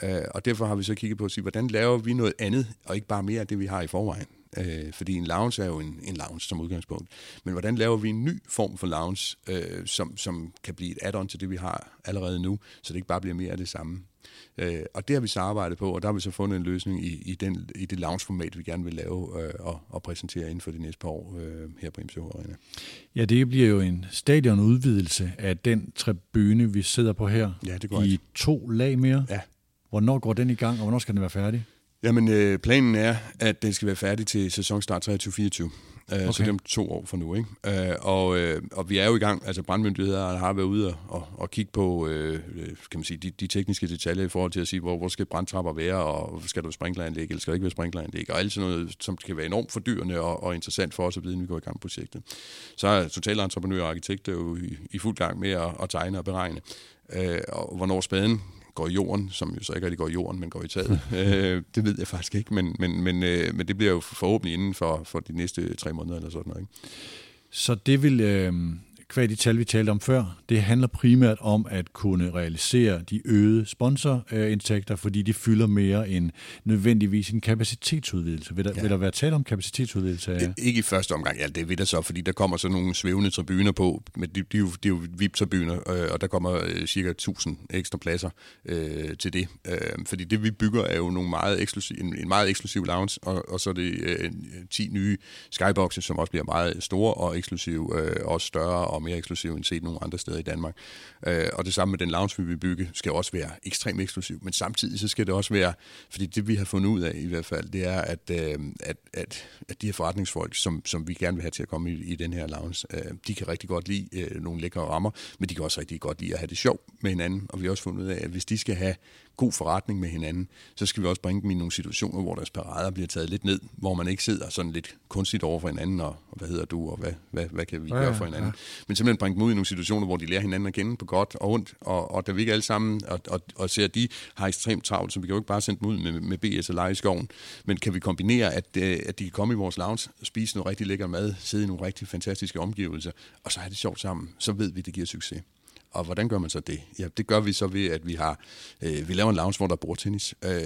Øh, og derfor har vi så kigget på at sige, hvordan laver vi noget andet, og ikke bare mere af det, vi har i forvejen. Øh, fordi en lounge er jo en, en lounge som udgangspunkt. Men hvordan laver vi en ny form for lounge, øh, som, som kan blive et add-on til det, vi har allerede nu, så det ikke bare bliver mere af det samme. Øh, og det har vi så arbejdet på, og der har vi så fundet en løsning i, i, den, i det lounge-format, vi gerne vil lave øh, og, og præsentere inden for de næste par år øh, her på MCH Arena. Ja, det bliver jo en stadionudvidelse af den tribune, vi sidder på her, ja, det går i ikke. to lag mere. Ja. Hvornår går den i gang, og hvornår skal den være færdig? Jamen, øh, planen er, at den skal være færdig til sæsonstart 23-24. Øh, okay. Så det er om to år fra nu. Ikke? Øh, og, øh, og vi er jo i gang, altså brandmyndigheder har været ude og, og, kigge på øh, kan man sige, de, de tekniske detaljer i forhold til at sige, hvor, hvor skal brandtrapper være, og skal der være sprinkleranlæg, eller skal der ikke være sprinkleranlæg, og alt sådan noget, som kan være enormt fordyrende og, og interessant for os at vide, når vi går i gang med projektet. Så er totalentreprenør og arkitekter jo i, i fuld gang med at, at tegne og beregne. Øh, og hvornår spaden går i jorden, som jo så ikke rigtig går i jorden, men går i taget. (laughs) øh, det ved jeg faktisk ikke, men, men, men, øh, men det bliver jo forhåbentlig inden for, for de næste tre måneder eller sådan noget. Ikke? Så det vil, øh, kvad de tal, vi talte om før, det handler primært om at kunne realisere de øgede sponsorindtægter, fordi de fylder mere end nødvendigvis en kapacitetsudvidelse. Vil der, ja. vil der være tale om kapacitetsudvidelse? Ja. Ikke i første omgang, ja, det vil der så, fordi der kommer så nogle svævende tribuner på, men de, de, de, de er jo VIP-tribuner, øh, og der kommer øh, cirka 1000 ekstra pladser øh, til det. Øh, fordi det, vi bygger, er jo nogle meget eksklusiv, en, en meget eksklusiv lounge, og, og så er det øh, 10 nye skyboxes, som også bliver meget store og eksklusive, øh, også større og og mere eksklusiv end set nogle andre steder i Danmark. Øh, og det samme med den lounge, vi vil bygge, skal også være ekstremt eksklusiv, men samtidig så skal det også være, fordi det vi har fundet ud af i hvert fald, det er, at, øh, at, at, at de her forretningsfolk, som, som vi gerne vil have til at komme i, i den her lounge, øh, de kan rigtig godt lide øh, nogle lækre rammer, men de kan også rigtig godt lide at have det sjovt med hinanden, og vi har også fundet ud af, at hvis de skal have god forretning med hinanden, så skal vi også bringe dem i nogle situationer, hvor deres parader bliver taget lidt ned, hvor man ikke sidder sådan lidt kunstigt over for hinanden, og, og hvad hedder du, og hvad, hvad, hvad kan vi ja, gøre for hinanden. Ja. Men simpelthen bringe dem ud i nogle situationer, hvor de lærer hinanden at kende på godt og ondt, og, og da vi ikke alle sammen, og, og, og ser, at de har ekstremt travlt, så vi kan jo ikke bare sende dem ud med, med BS og lege i skoven, men kan vi kombinere, at, øh, at de kan komme i vores lounge, spise noget rigtig lækker mad, sidde i nogle rigtig fantastiske omgivelser, og så have det sjovt sammen, så ved vi, at det giver succes. Og hvordan gør man så det? Ja, det gør vi så ved, at vi har øh, vi laver en lounge, hvor der er bordtennis. Øh, der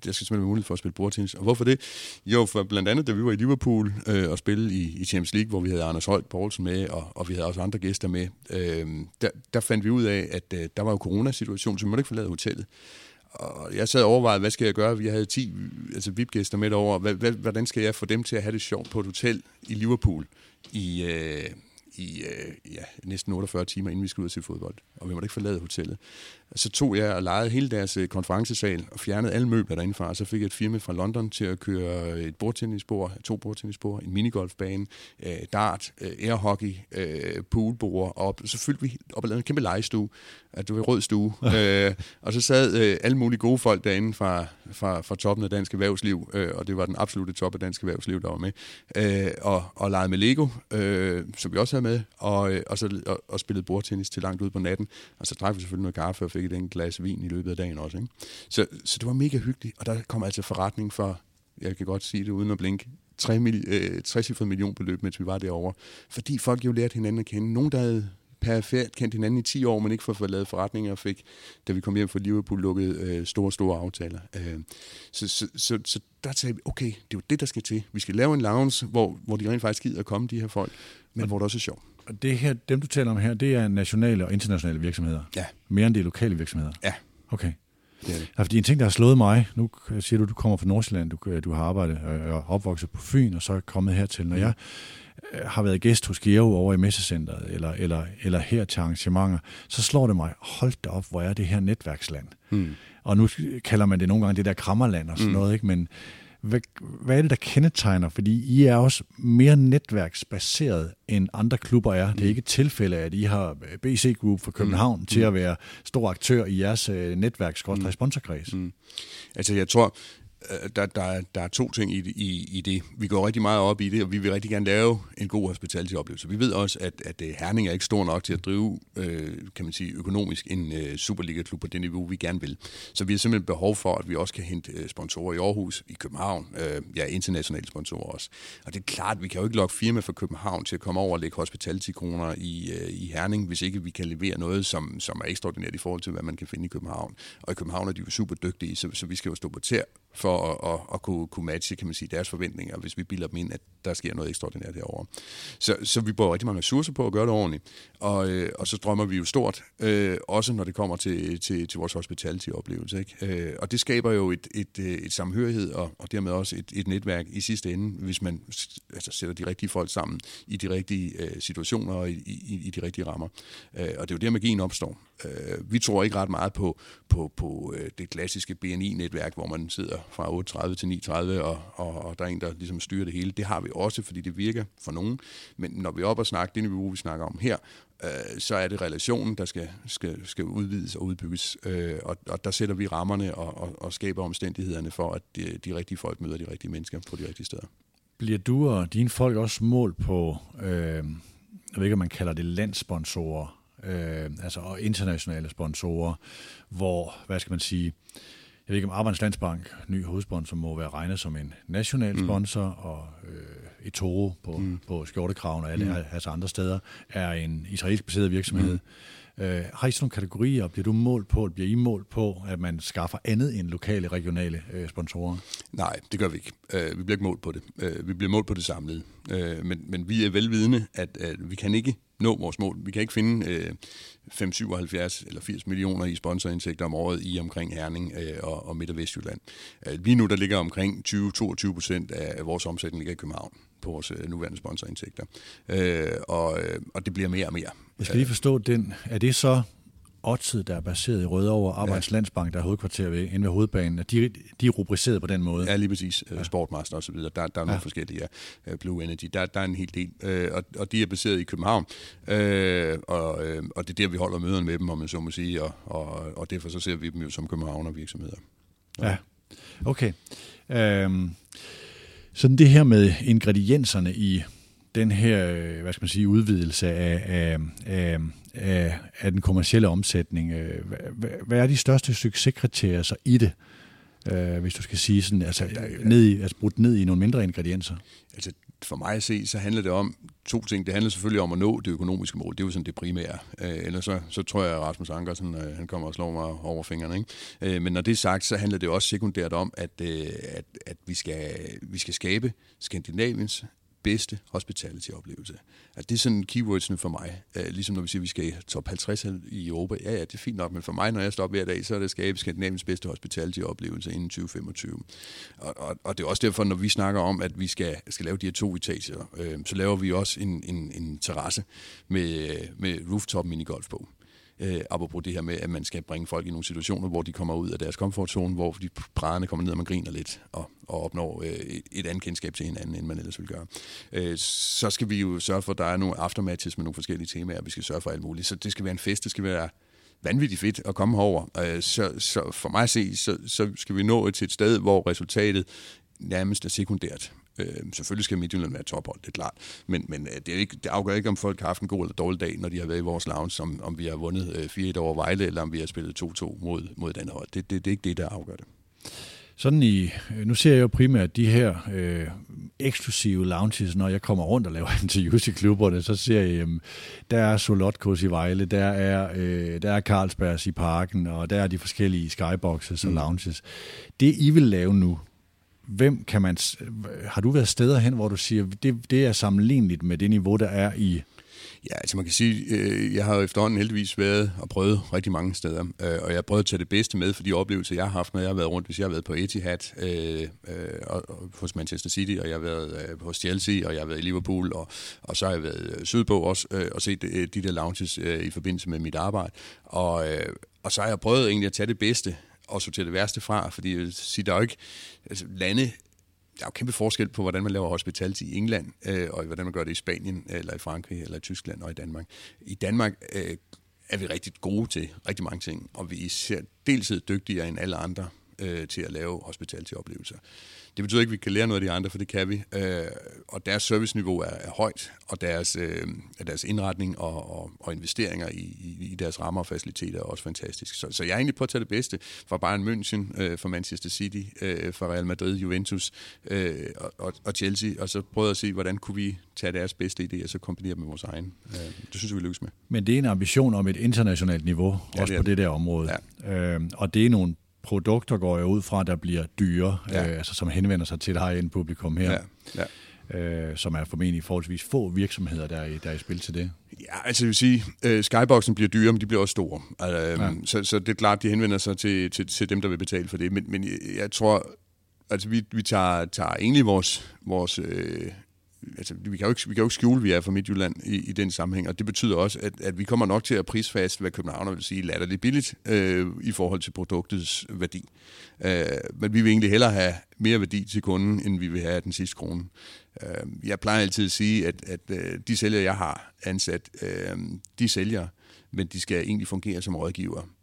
skal simpelthen være mulighed for at spille bordtennis. Og hvorfor det? Jo, for blandt andet, da vi var i Liverpool øh, og spille i, i Champions League, hvor vi havde Anders Holt Poulsen med, og, og vi havde også andre gæster med, øh, der, der fandt vi ud af, at øh, der var jo coronasituation, så vi måtte ikke forlade hotellet. Og jeg sad og overvejede, hvad skal jeg gøre? Vi havde 10 altså VIP-gæster med over. Hvordan skal jeg få dem til at have det sjovt på et hotel i Liverpool i, øh, i øh, ja, næsten 48 timer, inden vi skulle ud og se fodbold. Og vi måtte ikke forlade hotellet. Så tog jeg og lejede hele deres øh, konferencesal og fjernede alle møbler derindefra. Og så fik jeg et firma fra London til at køre et bordtennisbord, to bordtennisbord, en minigolfbane, øh, dart, øh, airhockey, øh, poolbord, og så fyldte vi op og lavede en kæmpe legestue. At det var en rød stue. (laughs) øh, og så sad øh, alle mulige gode folk derinde fra, fra, fra toppen af dansk erhvervsliv, øh, og det var den absolute top af dansk erhvervsliv, der var med, øh, og, og legede med Lego, øh, som vi også havde med, og, øh, og, så, og, og spillede bordtennis til langt ud på natten. Og så drak vi selvfølgelig noget kaffe og fik et enkelt glas vin i løbet af dagen også. Ikke? Så, så det var mega hyggeligt, og der kom altså forretning for, jeg kan godt sige det uden at blinke, 3 øh, 60 million beløb, mens vi var derovre. Fordi folk jo lærte hinanden at kende. Nogen, der havde perfekt kendt hinanden i 10 år, men ikke for at få lavet forretninger, og fik, da vi kom hjem fra Liverpool, lukket øh, store, store aftaler. Øh, så, så, så, så der sagde vi, okay, det er jo det, der skal til. Vi skal lave en lounge, hvor, hvor de rent faktisk gider at komme, de her folk, men og, hvor det også er sjovt. Og det her, dem du taler om her, det er nationale og internationale virksomheder? Ja. Mere end det er lokale virksomheder? Ja. Okay. Det er det. Ja, fordi en ting, der har slået mig, nu siger du, du kommer fra Nordsjælland, du, du har arbejdet og opvokset på Fyn, og så er kommet hertil. Når mm. jeg Øh, har været gæst hos Geo over i Messecenteret, eller, eller, eller her til arrangementer, så slår det mig, hold da op, hvor er det her netværksland. Mm. Og nu kalder man det nogle gange det der krammerland og sådan mm. noget, ikke? men hvad, hvad er det, der kendetegner? Fordi I er også mere netværksbaseret, end andre klubber er. Det er ikke et tilfælde, at I har BC Group fra København mm. til at være stor aktør i jeres øh, netværks-sponsorkreds. Mm. Altså jeg tror, Øh, Øh, der, der, der er to ting i, i, i det. Vi går rigtig meget op i det, og vi vil rigtig gerne lave en god hospitality-oplevelse. Vi ved også, at, at øh, Herning er ikke stor nok til at drive, øh, kan man sige, økonomisk en øh, Superliga-klub på det niveau, vi gerne vil. Så vi har simpelthen behov for, at vi også kan hente øh, sponsorer i Aarhus, i København, øh, ja, internationale sponsorer også. Og det er klart, vi kan jo ikke lokke firma fra København til at komme over og lægge hospitality-kroner i, øh, i Herning, hvis ikke vi kan levere noget, som, som er ekstraordinært i forhold til, hvad man kan finde i København. Og i København er de jo super dygtige, så, så vi skal jo stå på tæer for at, at, at kunne, kunne matche kan man sige, deres forventninger, hvis vi bilder dem ind, at der sker noget ekstraordinært derovre. Så, så vi bruger rigtig mange ressourcer på at gøre det ordentligt. Og, øh, og så drømmer vi jo stort, øh, også når det kommer til, til, til vores hospitality-oplevelse. Ikke? Øh, og det skaber jo et, et, et, et samhørighed, og, og dermed også et, et netværk i sidste ende, hvis man altså, sætter de rigtige folk sammen i de rigtige øh, situationer og i, i, i de rigtige rammer. Øh, og det er jo der, magien opstår. Øh, vi tror ikke ret meget på, på, på øh, det klassiske BNI-netværk, hvor man sidder fra 8.30 til 9.30, og, og, og der er en, der ligesom styrer det hele. Det har vi også, fordi det virker for nogen. Men når vi er oppe og snakker det niveau, vi snakker om her, øh, så er det relationen, der skal, skal, skal udvides og udbygges. Øh, og, og der sætter vi rammerne og, og, og skaber omstændighederne for, at de, de rigtige folk møder de rigtige mennesker på de rigtige steder. Bliver du og dine folk også mål på, øh, jeg ved ikke, om man kalder det landsponsorer, øh, altså og internationale sponsorer, hvor, hvad skal man sige, jeg ved ikke om Arbejdernes Landsbank, ny hovedsponsor, må være regnet som en national mm. sponsor, mm. og øh, Etoro på, mm. på skjortekraven og alle mm. altså andre steder, er en israelsk baseret virksomhed. Mm. Øh, har I sådan nogle kategorier? Bliver du målt på, bliver I målt på, at man skaffer andet end lokale, regionale øh, sponsorer? Nej, det gør vi ikke. Øh, vi bliver ikke målt på det. Øh, vi bliver målt på det samlede. Øh, men, men vi er velvidende, at, at vi kan ikke nå vores mål. Vi kan ikke finde øh, 5, 77 eller 80 millioner i sponsorindtægter om året i omkring Herning øh, og, og Midt- og Vestjylland. Øh, lige nu der ligger omkring 20-22 procent af vores omsætning ligger i København på vores øh, nuværende sponsorindtægter. Øh, og, øh, og det bliver mere og mere. Jeg skal lige forstå den. Er det så Odset, der er baseret i Rødovre, Arbejds ja. Landsbank, der er hovedkvarter ved, inde ved hovedbanen, de, de er rubriceret på den måde? Ja, lige præcis. Ja. Sportmaster osv. Der, der er nogle ja. forskellige. Ja. Blue Energy, der, der er en hel del. Øh, og, og de er baseret i København. Øh, og, øh, og det er der, vi holder møderne med dem, om man så må sige. Og, og, og derfor så ser vi dem jo som Københavner virksomheder. Ja, ja. okay. Øhm, sådan det her med ingredienserne i den her, øh, hvad skal man sige, udvidelse af, af, af, af, af den kommercielle omsætning. Øh, hvad, hvad er de største succeskriterier så i det? Øh, hvis du skal sige sådan, altså, ned i, altså brudt ned i nogle mindre ingredienser? Altså, for mig at se, så handler det om to ting. Det handler selvfølgelig om at nå det økonomiske mål. Det er jo sådan det primære. Øh, ellers så, så tror jeg, at Rasmus Ankersen øh, han kommer og slår mig over fingrene. Ikke? Øh, men når det er sagt, så handler det også sekundært om, at, øh, at, at vi, skal, vi skal skabe Skandinaviens bedste hospitality-oplevelse. At det er sådan keywordsene for mig. Uh, ligesom når vi siger, at vi skal i top 50 i Europa. Ja, ja, det er fint nok, men for mig, når jeg står op hver dag, så er det at skabe Skandinaviens bedste hospitality-oplevelse inden 2025. Og, og, og det er også derfor, når vi snakker om, at vi skal, skal lave de her to etager, øh, så laver vi også en, en, en terrasse med, øh, med rooftop minigolf på øh, apropos det her med, at man skal bringe folk i nogle situationer, hvor de kommer ud af deres komfortzone, hvor de brædderne kommer ned, og man griner lidt og, og opnår øh, et andet kendskab til hinanden, end man ellers ville gøre. Øh, så skal vi jo sørge for, at der er nogle aftermatches med nogle forskellige temaer, vi skal sørge for alt muligt. Så det skal være en fest, det skal være vanvittigt fedt at komme herover. Øh, så, så for mig at se, så, så skal vi nå til et sted, hvor resultatet nærmest er sekundært. Øh, selvfølgelig skal Midtjylland være tophold, det er klart. Men, men øh, det, er ikke, det afgør ikke, om folk har haft en god eller dårlig dag, når de har været i vores lounge, om, om vi har vundet øh, 4-1 over Vejle, eller om vi har spillet 2-2 mod, mod et andet hold. Det, det, det er ikke det, der afgør det. Sådan i, nu ser jeg jo primært de her øh, eksklusive lounges, når jeg kommer rundt og laver (laughs) interviews i klubberne, så ser jeg, øh, der er Solotkos i Vejle, der er, øh, der er Carlsbergs i parken, og der er de forskellige skyboxes og mm. lounges. Det I vil lave nu, hvem kan man, har du været steder hen, hvor du siger, det, det er sammenligneligt med det niveau, der er i Ja, altså man kan sige, øh, jeg har jo efterhånden heldigvis været og prøvet rigtig mange steder, øh, og jeg har prøvet at tage det bedste med for de oplevelser, jeg har haft, når jeg har været rundt. Hvis jeg har været på Etihad øh, øh, og, og hos Manchester City, og jeg har været øh, hos Chelsea, og jeg har været i Liverpool, og, og så har jeg været øh, sydpå også øh, og set øh, de der lounges øh, i forbindelse med mit arbejde. Og, øh, og så har jeg prøvet egentlig at tage det bedste og sortere det værste fra, fordi jeg vil sige, der er jo ikke altså, lande, der er jo kæmpe forskel på, hvordan man laver hospitality i England, øh, og hvordan man gør det i Spanien, eller i Frankrig, eller i Tyskland og i Danmark. I Danmark øh, er vi rigtig gode til rigtig mange ting, og vi er dels dygtigere end alle andre øh, til at lave hospitality-oplevelser. Det betyder ikke, at vi kan lære noget af de andre, for det kan vi. Øh, og deres serviceniveau er, er højt, og deres, øh, deres indretning og, og, og investeringer i, i, i deres rammer og faciliteter er også fantastisk. Så, så jeg er egentlig på at tage det bedste fra Bayern München, øh, fra Manchester City, øh, fra Real Madrid, Juventus øh, og, og Chelsea, og så prøve at se, hvordan kunne vi tage deres bedste idéer og så kombinere med vores egen. Øh, det synes jeg, vi lykkes med. Men det er en ambition om et internationalt niveau, ja, også det på det der område. Ja. Øh, og det er nogle produkter går jeg ud fra, der bliver dyre, ja. øh, altså som henvender sig til et high-end publikum her. Ja. Ja. Øh, som er formentlig forholdsvis få virksomheder, der er, i, der er i spil til det. Ja, altså jeg vil sige, øh, skyboxen bliver dyre, men de bliver også store. Altså, ja. så, så det er klart, de henvender sig til, til, til dem, der vil betale for det. Men, men jeg, jeg tror, altså vi, vi tager, tager egentlig vores, vores øh, altså, vi, kan jo ikke, vi kan jo ikke skjule, at vi er fra Midtjylland i, i den sammenhæng, og det betyder også, at, at vi kommer nok til at prisfast, hvad københavner vil sige, latterligt billigt øh, i forhold til produktets værdi. Øh, men vi vil egentlig hellere have mere værdi til kunden, end vi vil have den sidste krone. Øh, jeg plejer altid at sige, at, at øh, de sælgere, jeg har ansat, øh, de sælger, men de skal egentlig fungere som rådgiver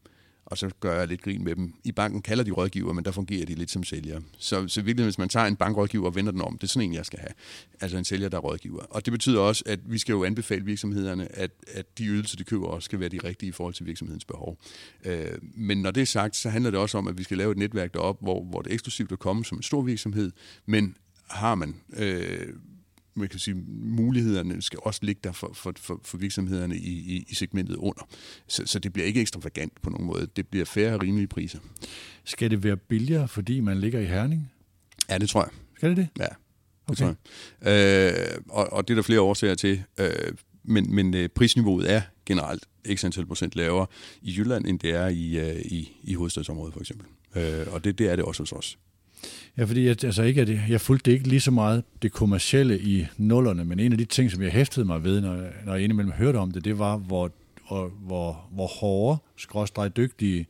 og så gør jeg lidt grin med dem. I banken kalder de rådgiver, men der fungerer de lidt som sælgere. Så, så virkelig, hvis man tager en bankrådgiver og vender den om, det er sådan en, jeg skal have. Altså en sælger, der er rådgiver. Og det betyder også, at vi skal jo anbefale virksomhederne, at, at de ydelser, de køber, også skal være de rigtige i forhold til virksomhedens behov. Øh, men når det er sagt, så handler det også om, at vi skal lave et netværk derop, hvor, hvor det er eksklusivt at komme som en stor virksomhed, men har man øh, man kan sige, mulighederne skal også ligge der for, for, for, for virksomhederne i, i, i segmentet under. Så, så det bliver ikke ekstravagant på nogen måde. Det bliver færre og rimelige priser. Skal det være billigere, fordi man ligger i Herning? Ja, det tror jeg. Skal det det? Ja, det okay. tror jeg. Øh, og, og det er der flere årsager til. Øh, men, men øh, prisniveauet er generelt ikke antal procent lavere i Jylland, end det er i, øh, i, i hovedstadsområdet for eksempel. Øh, og det, det er det også hos os. Ja, fordi jeg, altså ikke, at jeg fulgte ikke lige så meget det kommercielle i nullerne, men en af de ting, som jeg hæftede mig ved, når, når jeg indimellem hørte om det, det var, hvor, hvor, hvor, hvor hårde, skråstrej dygtige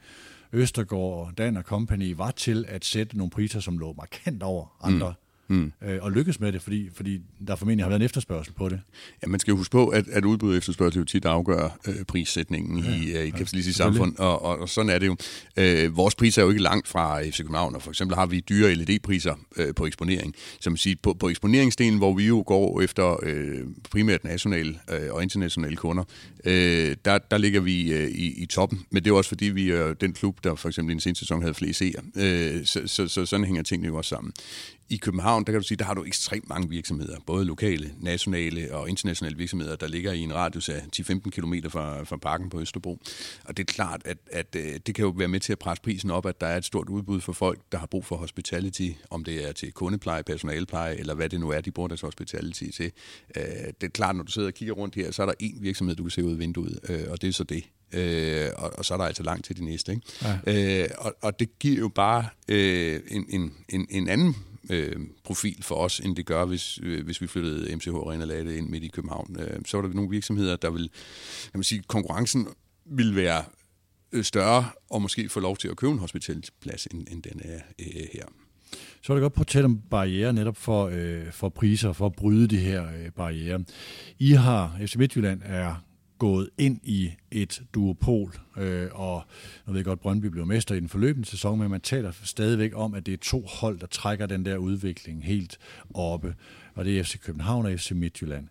Østergaard, Dan og Company var til at sætte nogle priser, som lå markant over andre mm mm øh, og lykkes med det, fordi, fordi der formentlig har været en efterspørgsel på det. Ja, man skal jo huske på, at, at udbud og efterspørgsel jo tit afgør øh, prissætningen ja, i, øh, i kapitalistisk ja, samfund, og, og, og sådan er det jo. Øh, vores priser er jo ikke langt fra FC København, og for eksempel har vi dyre LED-priser øh, på eksponering. Som siger, på, på eksponeringsdelen, hvor vi jo går efter øh, primært nationale øh, og internationale kunder, øh, der, der ligger vi øh, i, i toppen. Men det er også fordi, vi er den klub, der for eksempel i den seneste sæson havde flere seere. Øh, så, så, så sådan hænger tingene jo også sammen. I København, der kan du sige, der har du ekstremt mange virksomheder, både lokale, nationale og internationale virksomheder, der ligger i en radius af 10-15 km fra, fra parken på Østerbro. Og det er klart, at, at øh, det kan jo være med til at presse prisen op, at der er et stort udbud for folk, der har brug for hospitality, om det er til kundepleje, personalpleje, eller hvad det nu er, de bruger deres hospitality til. Øh, det er klart, når du sidder og kigger rundt her, så er der én virksomhed, du kan se ud af vinduet, øh, og det er så det. Øh, og, og så er der altså langt til de næste. Ikke? Ja. Øh, og, og det giver jo bare øh, en, en, en, en anden øh, profil for os, end det gør, hvis, øh, hvis vi flyttede MCH Arena lagde ind midt i København. Øh, så var der nogle virksomheder, der vil, kan man sige, konkurrencen vil være øh, større, og måske få lov til at købe en hospitalplads, end, end den er øh, her. Så er det godt på at tale om barriere netop for, øh, for priser, for at bryde de her øh, barriere. I har, FC Midtjylland er gået ind i et duopol, øh, og jeg ved godt, Brøndby blev mester i den forløbende sæson, men man taler stadigvæk om, at det er to hold, der trækker den der udvikling helt oppe, og det er FC København og FC Midtjylland.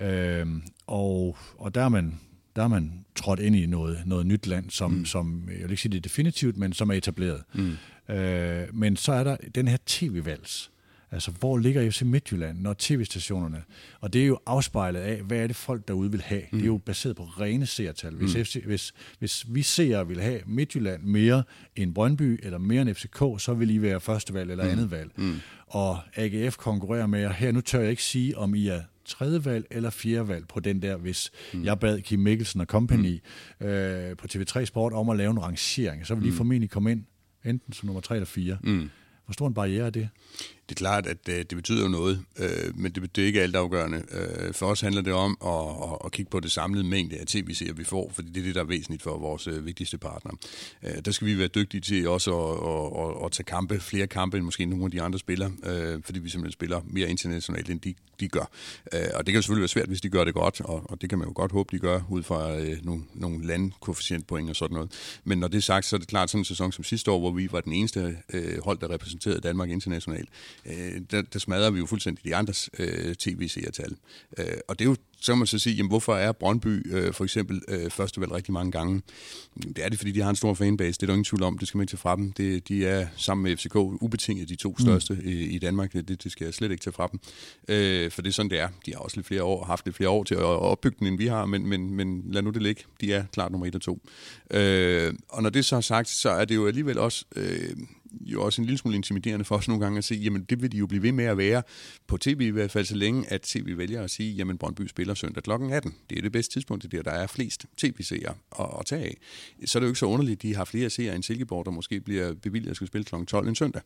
Øh, og, og der er man der er man trådt ind i noget, noget nyt land, som, mm. som, jeg vil ikke sige det er definitivt, men som er etableret. Mm. Øh, men så er der den her tv-vals, Altså, hvor ligger FC Midtjylland, når tv-stationerne... Og det er jo afspejlet af, hvad er det folk derude vil have. Mm. Det er jo baseret på rene seertal. Hvis, mm. FC, hvis, hvis vi ser vil have Midtjylland mere end Brøndby, eller mere end FCK, så vil I være første valg eller mm. andet valg. Mm. Og AGF konkurrerer med jer. Her nu tør jeg ikke sige, om I er tredje valg eller fjerde valg på den der, hvis mm. jeg bad Kim Mikkelsen og company mm. øh, på TV3 Sport om at lave en rangering, så vil de mm. formentlig komme ind enten som nummer tre eller fire. Mm. Hvor stor en barriere er det? Det er klart, at det, det betyder jo noget, øh, men det, det er ikke alt afgørende. Øh, for os handler det om at, at, at kigge på det samlede mængde af tv-serier, vi får, fordi det er det, der er væsentligt for vores øh, vigtigste partner. Øh, der skal vi være dygtige til også at, at, at, at tage kampe, flere kampe end måske nogle af de andre spillere, øh, fordi vi simpelthen spiller mere internationalt, end de, de gør. Øh, og det kan selvfølgelig være svært, hvis de gør det godt, og, og det kan man jo godt håbe, de gør, ud fra øh, nogle, nogle landkoefficientpoint og sådan noget. Men når det er sagt, så er det klart sådan en sæson som sidste år, hvor vi var den eneste øh, hold, der repræsenterede Danmark internationalt øh, der, der smadrer vi jo fuldstændig de andres øh, tv-seertal. Øh, og det er jo så man så sige, jamen, hvorfor er Brøndby øh, for eksempel øh, førstevalg rigtig mange gange? Det er det, fordi de har en stor fanbase. Det er der ingen tvivl om. Det skal man ikke tage fra dem. Det, de er sammen med FCK ubetinget de to mm. største mm. i, i Danmark. Det, det skal jeg slet ikke tage fra dem. Øh, for det er sådan, det er. De har også lidt flere år, haft lidt flere år til at opbygge den, end vi har, men, men, men lad nu det ligge. De er klart nummer et og to. Øh, og når det så er sagt, så er det jo alligevel også... Øh, jo også en lille smule intimiderende for os nogle gange at se, jamen det vil de jo blive ved med at være på tv i hvert fald, så længe at tv vælger at sige, jamen Brøndby spiller søndag kl. 18. Det er det bedste tidspunkt, det der, der er flest tv-seere at, at tage af. Så er det jo ikke så underligt, at de har flere seere end Silkeborg, der måske bliver bevilget at skulle spille kl. 12 en søndag.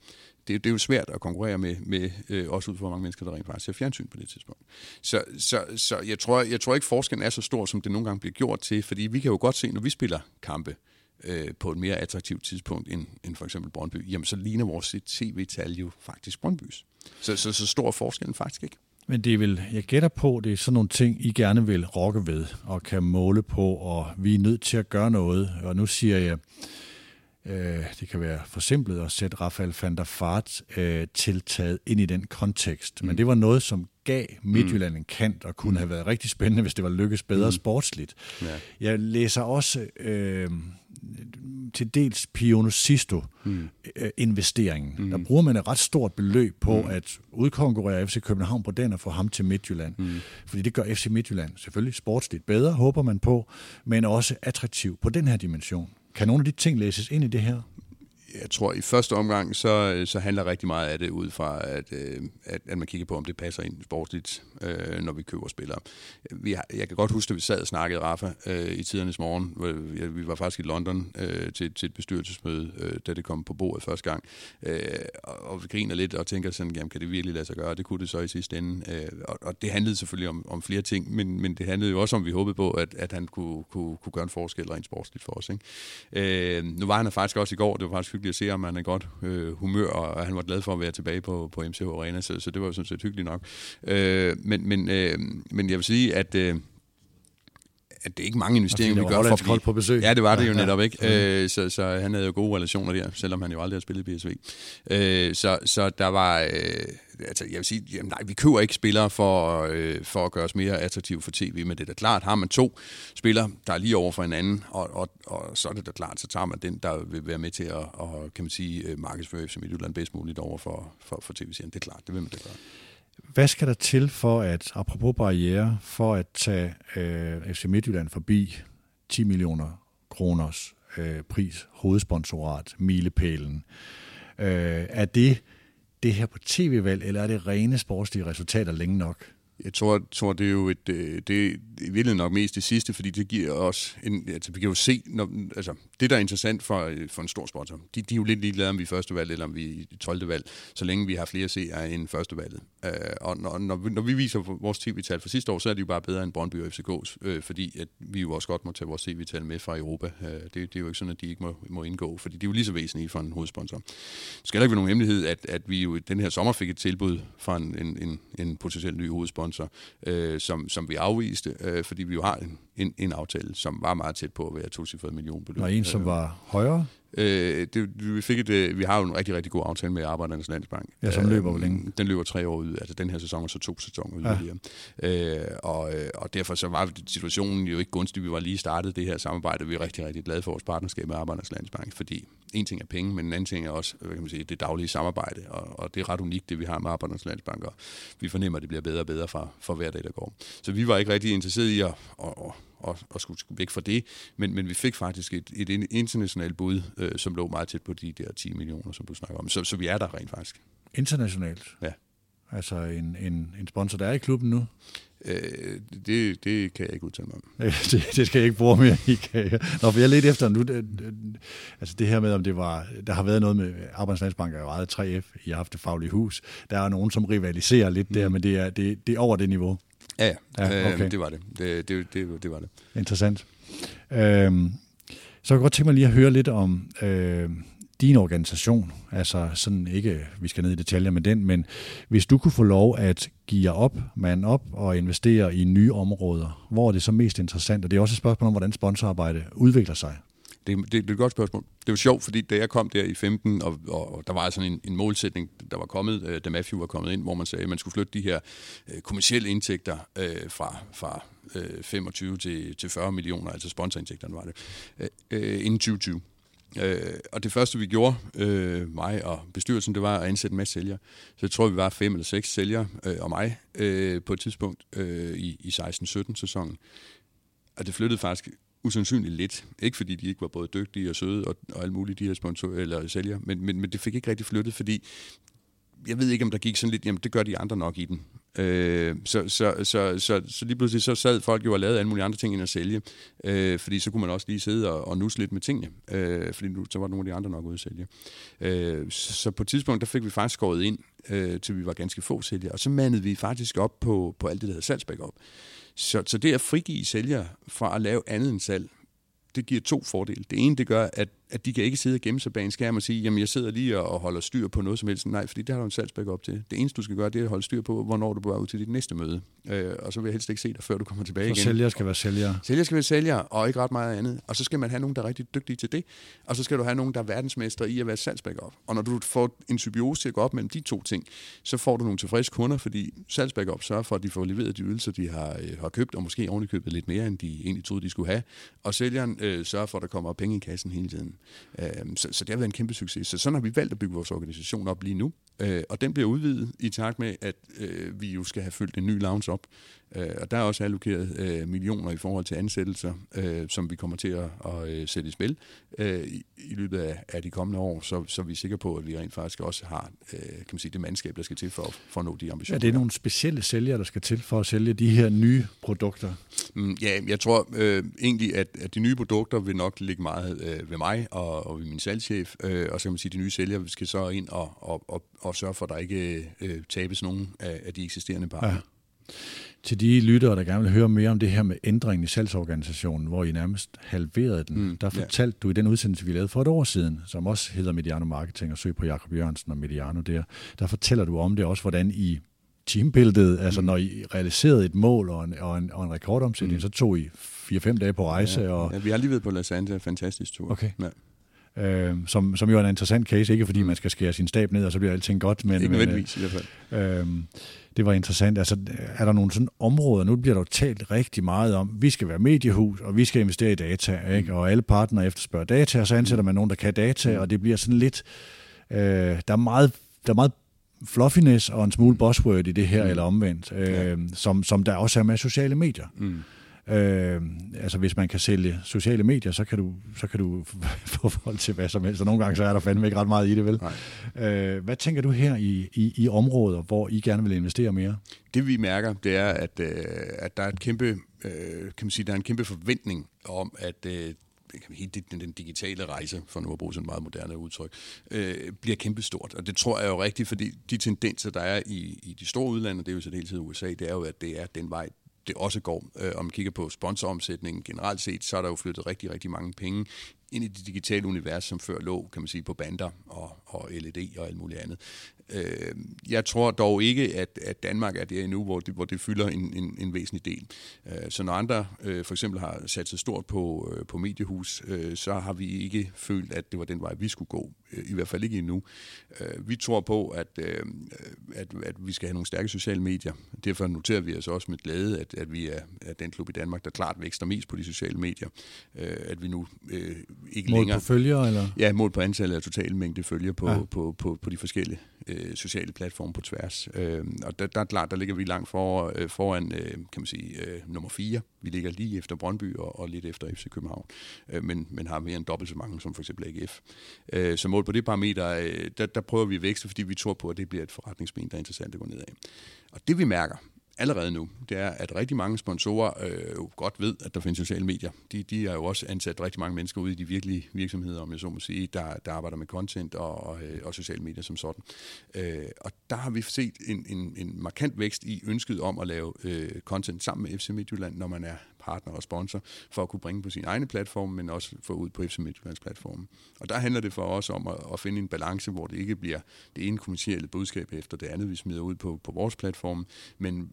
Det, det er jo svært at konkurrere med, med øh, også ud for, mange mennesker, der rent faktisk ser fjernsyn på det tidspunkt. Så, så, så jeg, tror, jeg tror ikke, forskellen er så stor, som det nogle gange bliver gjort til, fordi vi kan jo godt se, når vi spiller kampe, øh, på et mere attraktivt tidspunkt end, end for eksempel Brøndby, jamen så ligner vores tv-tal jo faktisk Brøndbys. Så, så, så stor er forskellen faktisk ikke. Men det er vel, jeg gætter på, det er sådan nogle ting, I gerne vil rokke ved og kan måle på, og vi er nødt til at gøre noget. Og nu siger jeg, øh, det kan være forsimplet at sætte Rafael van der Fart øh, tiltaget ind i den kontekst. Men mm. det var noget, som gav Midtjylland mm. en kant og kunne mm. have været rigtig spændende, hvis det var lykkes bedre mm. sportsligt. Ja. Jeg læser også øh, til dels Piono Sisto mm. øh, investeringen. Mm. Der bruger man et ret stort beløb på mm. at udkonkurrere FC København på den og få ham til Midtjylland. Mm. Fordi det gør FC Midtjylland selvfølgelig sportsligt bedre, håber man på, men også attraktiv på den her dimension. Kan nogle af de ting læses ind i det her? Jeg tror, i første omgang, så, øh, så handler rigtig meget af det ud fra, at, øh, at, at man kigger på, om det passer ind sportsligt, øh, når vi køber spillere. Vi har, jeg kan godt huske, at vi sad og snakkede Rafa øh, i tidernes morgen. Hvor vi, vi var faktisk i London øh, til, til et bestyrelsesmøde, øh, da det kom på bordet første gang. Øh, og, og vi griner lidt og tænker sådan, jamen, kan det virkelig lade sig gøre? Det kunne det så i sidste ende. Øh, og, og det handlede selvfølgelig om, om flere ting, men, men det handlede jo også om, at vi håbede på, at, at han kunne, kunne, kunne gøre en forskel rent sportsligt for os. Ikke? Øh, nu var han faktisk også i går, det var faktisk hyggeligt at se ham, han er godt øh, humør, og han var glad for at være tilbage på, på MCH Arena, så, så det var jo sådan set hyggeligt nok. Øh, men, men, øh, men jeg vil sige, at... Øh, at det er ikke mange investeringer, vi gør for at blive... på besøg. Ja, det var det jo netop, ikke? Ja. Øh, så, så han havde jo gode relationer der, selvom han jo aldrig har spillet i BSV. Øh, så, så der var... Øh, altså, jeg vil sige, jamen, nej, vi køber ikke spillere for, øh, for at gøre os mere attraktive for tv, men det er da klart, har man to spillere, der er lige over for hinanden, og, og, og så er det da klart, så tager man den, der vil være med til at, og, kan man sige, øh, markedsføre FC Midtjylland bedst muligt over for, for, for tv-serien. Det er klart, det vil man da gøre. Hvad skal der til for at, apropos barriere, for at tage øh, FC Midtjylland forbi 10 millioner kroners øh, pris, hovedsponsorat, milepælen? Øh, er det det her på tv-valg, eller er det rene sportslige resultater længe nok? Jeg tror, tror det er jo et, øh, det er virkelig nok mest det sidste, fordi det giver os en, altså vi kan jo se, når, altså det der er interessant for, øh, for en stor sponsor, de, de er jo lidt ligeglade om vi er første valg eller om vi er 12. valg, så længe vi har flere seere end første valget. Uh, og når, når, vi, når vi viser vores tv-tal fra sidste år, så er det jo bare bedre end Brøndby og FCK's, uh, fordi at vi jo også godt må tage vores tv-tal med fra Europa. Uh, det, det er jo ikke sådan, at de ikke må, må indgå, fordi det er jo lige så væsentligt for en hovedsponsor. Det skal heller ikke være nogen hemmelighed, at, at vi jo den her sommer fik et tilbud fra en, en, en, en potentiel ny hovedsponsor, uh, som, som vi afviste, uh, fordi vi jo har en, en, en aftale, som var meget tæt på at være to cifrede millionbeløb. Og en, som var højere? Øh, det, vi, fik et, øh, vi har jo en rigtig, rigtig god aftale med Arbejdernes Landsbank. Ja, som løber hvor længe? Øh, den løber tre år ud, altså den her sæson og så to sæsoner ud. Ja. Øh, og, øh, og derfor så var situationen jo ikke gunstig. Vi var lige startet det her samarbejde. Vi er rigtig, rigtig glade for vores partnerskab med Arbejdernes Landsbank, fordi en ting er penge, men en anden ting er også hvad kan man sige, det daglige samarbejde, og, og det er ret unikt, det vi har med Arbejdernes Landsbank, og vi fornemmer, at det bliver bedre og bedre for, for hver dag, der går. Så vi var ikke rigtig interesseret i at, at, at og, og skulle væk fra det. Men, men vi fik faktisk et, et internationalt bud, øh, som lå meget tæt på de der 10 millioner, som du snakker om. Så, så vi er der rent faktisk. Internationalt? Ja. Altså en, en, en sponsor, der er i klubben nu? Øh, det, det kan jeg ikke udtale mig om. (laughs) det, det skal jeg ikke bruge mere i. Nå, for jeg lidt efter nu, det, altså det her med, om det var, der har været noget med, Arbejdslandsbank er jo ejet 3F, I har haft det faglige hus, der er nogen, som rivaliserer lidt mm. der, men det er, det, det er over det niveau. Ja, ja. ja okay. øh, det var det. Det, det, det, det var det. Interessant. Øhm, så jeg kan godt tænke mig lige at høre lidt om øh, din organisation. Altså sådan ikke, vi skal ned i detaljer med den, men hvis du kunne få lov at give jer op, mand op og investere i nye områder, hvor er det så mest interessant? Og det er også et spørgsmål om, hvordan sponsorarbejde udvikler sig. Det, det, det er et godt spørgsmål. Det var sjovt, fordi da jeg kom der i 15, og, og, der var altså sådan en, en målsætning, der var kommet, øh, da Matthew var kommet ind, hvor man sagde, at man skulle flytte de her øh, kommersielle indtægter øh, fra, fra øh, 25 til, til 40 millioner, altså sponsorindtægterne var det, øh, øh inden 2020. Øh, og det første, vi gjorde, øh, mig og bestyrelsen, det var at ansætte en masse sælgere. Så jeg tror, vi var fem eller seks sælgere øh, og mig øh, på et tidspunkt øh, i, i 16-17 sæsonen. Og det flyttede faktisk usandsynligt lidt. Ikke fordi de ikke var både dygtige og søde og, og alt muligt, de her sponsorer eller sælgere, men, men, men det fik ikke rigtig flyttet, fordi jeg ved ikke, om der gik sådan lidt, jamen det gør de andre nok i den. Øh, så, så, så, så, så lige pludselig så sad folk jo og lavede alle mulige andre ting end at sælge, øh, fordi så kunne man også lige sidde og, og nusse lidt med tingene, øh, fordi nu, så var nogle af de andre nok ude at sælge. Øh, så, så på et tidspunkt, der fik vi faktisk skåret ind, øh, til vi var ganske få sælgere, og så mandede vi faktisk op på, på alt det, der hedder salgsbæk op. Så, så det at frigive sælgere fra at lave andet end salg, det giver to fordele. Det ene, det gør, at at de kan ikke sidde og gemme sig bag en skærm og sige, jamen jeg sidder lige og holder styr på noget som helst. Nej, fordi det har du en salgsbæk op til. Det eneste, du skal gøre, det er at holde styr på, hvornår du bør ud til dit næste møde. Øh, og så vil jeg helst ikke se dig, før du kommer tilbage så igen. sælger skal være sælger. Sælger skal være sælger, og ikke ret meget andet. Og så skal man have nogen, der er rigtig dygtige til det. Og så skal du have nogen, der er verdensmester i at være salgsbæk op. Og når du får en symbiose til at gå op mellem de to ting, så får du nogle tilfredse kunder, fordi salgsbæk op sørger for, at de får leveret de ydelser, de har, øh, har købt, og måske ovenikøbet lidt mere, end de egentlig troede, de skulle have. Og sælgeren øh, sørger for, at der kommer penge i kassen hele tiden. Øh, så, så det har været en kæmpe succes. Så sådan har vi valgt at bygge vores organisation op lige nu. Øh, og den bliver udvidet i takt med, at øh, vi jo skal have fyldt en ny lounge op. Øh, og der er også allokeret øh, millioner i forhold til ansættelser, øh, som vi kommer til at, at øh, sætte i spil øh, i, i løbet af, af de kommende år, så, så vi er sikre på, at vi rent faktisk også har øh, kan man sige, det mandskab, der skal til for, for at nå de ambitioner. Er det nogle specielle sælgere, der skal til for at sælge de her nye produkter? Mm, ja, jeg tror øh, egentlig, at, at de nye produkter vil nok ligge meget øh, ved mig og, og ved min salgschef, øh, og så kan man sige, at de nye sælgere skal så ind og, og, og, og sørge for, at der ikke øh, tabes nogen af, af de eksisterende partner. Ja. Til de lyttere, der gerne vil høre mere om det her med ændringen i salgsorganisationen, hvor I nærmest halverede den, mm, der fortalte ja. du i den udsendelse, vi lavede for et år siden, som også hedder Mediano Marketing, og søg på Jakob Jørgensen og Mediano der, der fortæller du om det også, hvordan I teambilledet, altså mm. når I realiserede et mål og en, og en, og en rekordomsætning, mm. så tog I 4-5 dage på rejse. Ja, og... ja, vi har lige været på Los Angeles, fantastisk tur. Okay. Ja. øh, som, som jo er en interessant case, ikke fordi man skal skære sin stab ned, og så bliver alting godt. Men, Ikke men, nødvendigvis i hvert fald. Øh, det var interessant. Altså, er der nogle sådan områder, nu bliver der jo talt rigtig meget om, vi skal være mediehus, og vi skal investere i data, ikke? og alle partnere efterspørger data, og så ansætter man nogen, der kan data, og det bliver sådan lidt, øh, der er meget, der er meget fluffiness og en smule buzzword i det her, mm. eller omvendt, øh, ja. som, som der også er med sociale medier. Mm. Øh, altså hvis man kan sælge sociale medier, så kan du, så kan du (laughs) få folk til hvad som helst, og nogle gange så er der fandme ikke ret meget i det, vel? Øh, hvad tænker du her i, i, i områder, hvor I gerne vil investere mere? Det vi mærker, det er, at, øh, at der er et kæmpe, øh, kan man sige, der er en kæmpe forventning om, at øh, hele den, den digitale rejse, for nu at bruge sådan et meget moderne udtryk, øh, bliver kæmpestort. Og det tror jeg jo rigtigt, fordi de tendenser, der er i, i de store udlande, det er jo så hele tiden USA, det er jo, at det er den vej, det også går. Øh, om man kigger på sponsoromsætningen generelt set, så er der jo flyttet rigtig, rigtig mange penge ind i det digitale univers, som før lå, kan man sige, på bander og, og LED og alt muligt andet. Øh, jeg tror dog ikke, at, at Danmark er der endnu, hvor det, hvor det fylder en, en, en væsentlig del. Øh, så når andre øh, for eksempel har sat sig stort på, øh, på mediehus, øh, så har vi ikke følt, at det var den vej, vi skulle gå. Øh, I hvert fald ikke endnu. Øh, vi tror på, at, øh, at, at vi skal have nogle stærke sociale medier. Derfor noterer vi os også med glæde, at, at vi er, er den klub i Danmark, der klart vækster mest på de sociale medier. Øh, at vi nu øh, ikke mål længere... på følgere, eller? Ja, mål på antallet af total mængde følger på, ja. på, på, på de forskellige øh, sociale platforme på tværs. Øh, og der, der er klart, der ligger vi langt for, øh, foran, øh, kan man sige, øh, nummer 4. Vi ligger lige efter Brøndby og, og lidt efter FC København, øh, men, men har mere end dobbelt så mange som for eksempel AGF. Øh, så mål på det parameter, øh, der, der prøver vi at vækste, fordi vi tror på, at det bliver et forretningsben, der er interessant at gå ned af. Og det vi mærker, allerede nu, det er, at rigtig mange sponsorer øh, jo godt ved, at der findes sociale medier. De, de er jo også ansat rigtig mange mennesker ude i de virkelige virksomheder, om jeg så må sige, der, der arbejder med content og, og, øh, og sociale medier som sådan. Øh, og der har vi set en, en, en markant vækst i ønsket om at lave øh, content sammen med FC Midtjylland, når man er partner og sponsor, for at kunne bringe på sin egne platform, men også få ud på FC Midtjyllands platform. Og der handler det for os om at, at finde en balance, hvor det ikke bliver det ene kommercielle budskab efter det andet, vi smider ud på, på vores platform, men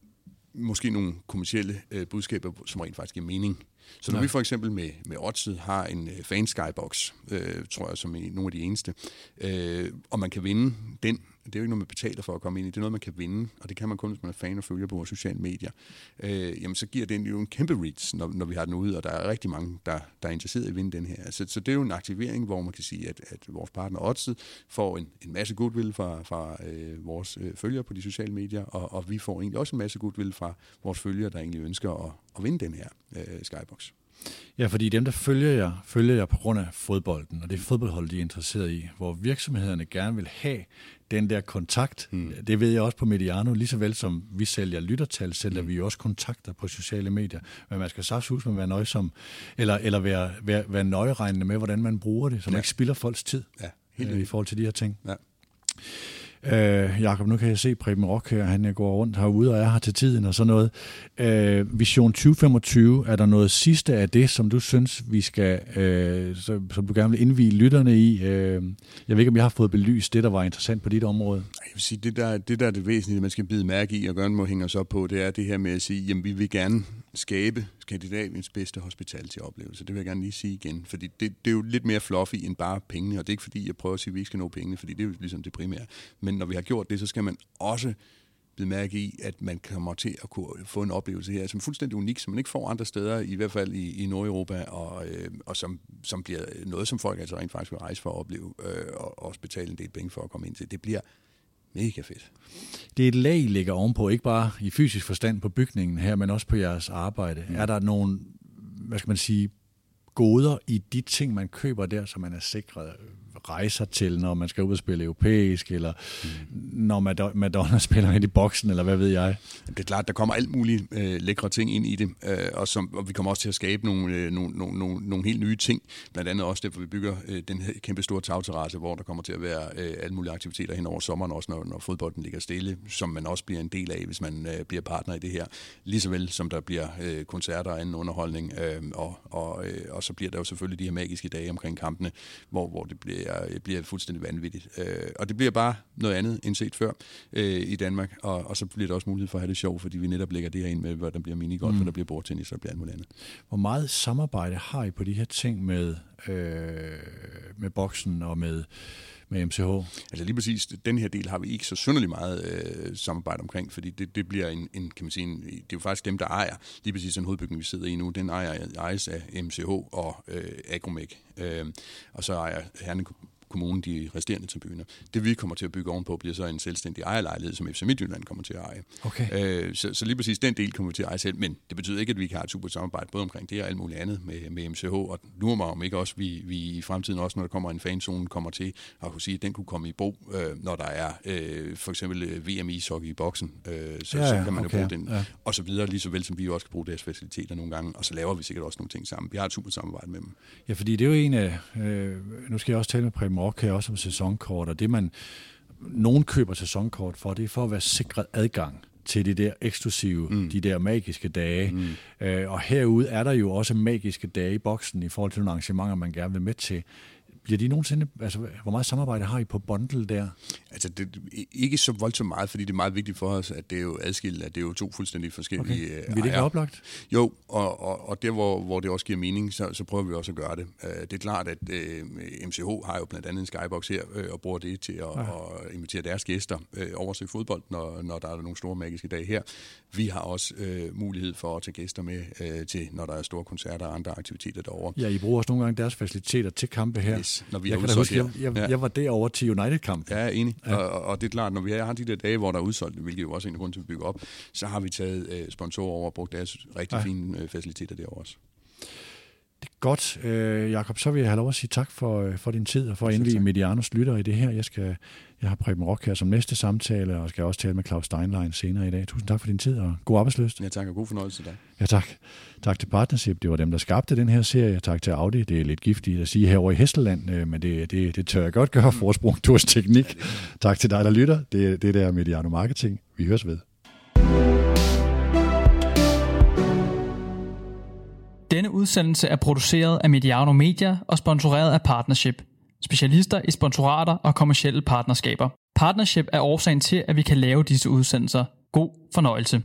måske nogle kommersielle øh, budskaber, som rent faktisk giver mening. Så når ja. vi for eksempel med, med Odset har en øh, fan skybox, øh, tror jeg, som er nogle af de eneste, øh, og man kan vinde den, det er jo ikke noget, man betaler for at komme ind i, det er noget, man kan vinde, og det kan man kun, hvis man er fan og følger på vores sociale medier. Øh, jamen, så giver den jo en kæmpe reach, når, når vi har den ude, og der er rigtig mange, der, der er interesseret i at vinde den her. Så, så det er jo en aktivering, hvor man kan sige, at, at vores partner Odset får en, en masse goodwill fra, fra øh, vores øh, følgere på de sociale medier, og, og vi får egentlig også en masse goodwill fra vores følgere, der egentlig ønsker at, at vinde den her øh, skybox. Ja, fordi dem, der følger jer, følger jer på grund af fodbolden, og det er fodboldhold, de er interesseret i, hvor virksomhederne gerne vil have den der kontakt. Mm. Det ved jeg også på Mediano, lige så vel som vi sælger lyttertal, sælger mm. vi også kontakter på sociale medier. Men man skal saftsus med at være nøjsom, eller, eller være, være, være nøjeregnende med, hvordan man bruger det, så man ja. ikke spilder folks tid ja, helt øh, i forhold til de her ting. Ja. Øh, Jakob, nu kan jeg se Preben Rock her, han øh, går rundt herude og er her til tiden og sådan noget. Øh, Vision 2025, er der noget sidste af det, som du synes, vi skal, øh, som du gerne vil indvige lytterne i? Øh, jeg ved ikke, om jeg har fået belyst det, der var interessant på dit område. Jeg vil sige, det der, det der er det væsentlige, man skal bide mærke i og gerne må hænge os op på, det er det her med at sige, jamen vi vil gerne skabe Skandinaviens bedste hospitality-oplevelse. Det vil jeg gerne lige sige igen, fordi det, det er jo lidt mere fluffy end bare pengene, og det er ikke fordi, jeg prøver at sige, at vi ikke skal nå pengene, fordi det er jo ligesom det primære. Men når vi har gjort det, så skal man også bide mærke i, at man kommer til at kunne få en oplevelse her, som er fuldstændig unik, som man ikke får andre steder, i hvert fald i, i Nordeuropa, og, øh, og som, som bliver noget, som folk altså rent faktisk vil rejse for at opleve, øh, og også betale en del penge for at komme ind til. Det bliver mega fedt. Det er et lag, I ligger ovenpå, ikke bare i fysisk forstand på bygningen her, men også på jeres arbejde. Mm. Er der nogle, hvad skal man sige, goder i de ting, man køber der, så man er sikret rejser til, når man skal ud og spille europæisk, eller mm. når Madonna (laughs) spiller ind i boksen, eller hvad ved jeg? Det er klart, der kommer alt muligt øh, lækre ting ind i det, øh, og, som, og vi kommer også til at skabe nogle, øh, nogle, nogle, nogle, nogle helt nye ting, blandt andet også derfor, vi bygger øh, den her kæmpe store tagterrasse, hvor der kommer til at være øh, alle mulige aktiviteter hen over sommeren, også når, når fodbolden ligger stille, som man også bliver en del af, hvis man øh, bliver partner i det her, lige så vel som der bliver øh, koncerter og anden underholdning, øh, og, og, øh, og så bliver der jo selvfølgelig de her magiske dage omkring kampene, hvor, hvor det bliver bliver, bliver fuldstændig vanvittigt. Øh, og det bliver bare noget andet end set før øh, i Danmark, og, og så bliver der også mulighed for at have det sjovt, fordi vi netop lægger det her ind med, hvor der bliver minigolf, mm. og der bliver bordtennis, og der bliver alt muligt andet. Hvor meget samarbejde har I på de her ting med, øh, med boksen og med med MCH? Altså lige præcis, den her del har vi ikke så synderligt meget øh, samarbejde omkring, fordi det, det bliver en, en, kan man sige, en, det er jo faktisk dem, der ejer lige præcis den hovedbygning, vi sidder i nu, den ejer, ejes af MCH og øh, Agromec. Øh, og så ejer Herning kommunen de resterende tribuner. Det vi kommer til at bygge ovenpå bliver så en selvstændig ejerlejlighed, som FC Midtjylland kommer til at eje. Okay. Øh, så, så lige præcis den del kommer vi til at eje selv, men det betyder ikke, at vi kan have et super samarbejde både omkring det og alt muligt andet med, med MCH, og nu mig om ikke også, vi, vi i fremtiden også, når der kommer en fanzone, kommer til at kunne sige, at den kunne komme i brug, øh, når der er øh, for eksempel øh, VM i ishockey i boksen, øh, så, ja, ja, så kan man okay. jo bruge den, ja. og så videre, lige så vel som vi også kan bruge deres faciliteter nogle gange, og så laver vi sikkert også nogle ting sammen. Vi har et super samarbejde med dem. Ja, fordi det er jo en af, øh, nu skal jeg også tale med Preben Rock her også om sæsonkort, og det man, nogen køber sæsonkort for, det er for at være sikret adgang til de der eksklusive, mm. de der magiske dage. Mm. Øh, og herude er der jo også magiske dage i boksen i forhold til nogle arrangementer, man gerne vil med til. Bliver de nogensinde, altså hvor meget samarbejde har I på bundle der? Altså det, ikke så voldsomt meget, fordi det er meget vigtigt for os, at det er jo adskilt, at det er jo to fuldstændig forskellige okay. Vil det ikke oplagt? Jo, og, og, og der hvor, hvor det også giver mening, så, så prøver vi også at gøre det. Uh, det er klart, at uh, øh, MCH har jo blandt andet en skybox her, og bruger det til at, ja. at invitere deres gæster over til fodbold, når, når der er nogle store magiske dage her. Vi har også uh, mulighed for at tage gæster med uh, til, når der er store koncerter og andre aktiviteter derovre. Ja, I bruger også nogle gange deres faciliteter til kampe her. Yes, når vi jeg er kan huske, jeg, jeg, ja. jeg var derovre til United-kamp. Ja, enig. Ja. Og, og det er klart, når vi har de der dage, hvor der er udsolgt, hvilket jo også er en grund til at bygge op, så har vi taget øh, sponsorer over og brugt deres rigtig ja. fine øh, faciliteter derovre også. Det er godt. Øh, Jakob, så vil jeg have lov at sige tak for, øh, for din tid og for at indvige Medianos lytter i det her. Jeg, skal, jeg har Preben Rock her som næste samtale, og skal også tale med Claus Steinlein senere i dag. Tusind tak for din tid, og god arbejdsløst. Ja, tak, og god fornøjelse til dig. Ja, tak. Tak til Partnership. Det var dem, der skabte den her serie. Tak til Audi. Det er lidt giftigt at sige herovre i Hesteland, øh, men det, det, det tør jeg godt gøre. Forsprung, Tours Teknik. Tak til dig, der lytter. Det, det der er Mediano Marketing. Vi høres ved. Denne udsendelse er produceret af Mediano Media og sponsoreret af Partnership. Specialister i sponsorater og kommersielle partnerskaber. Partnership er årsagen til, at vi kan lave disse udsendelser. God fornøjelse.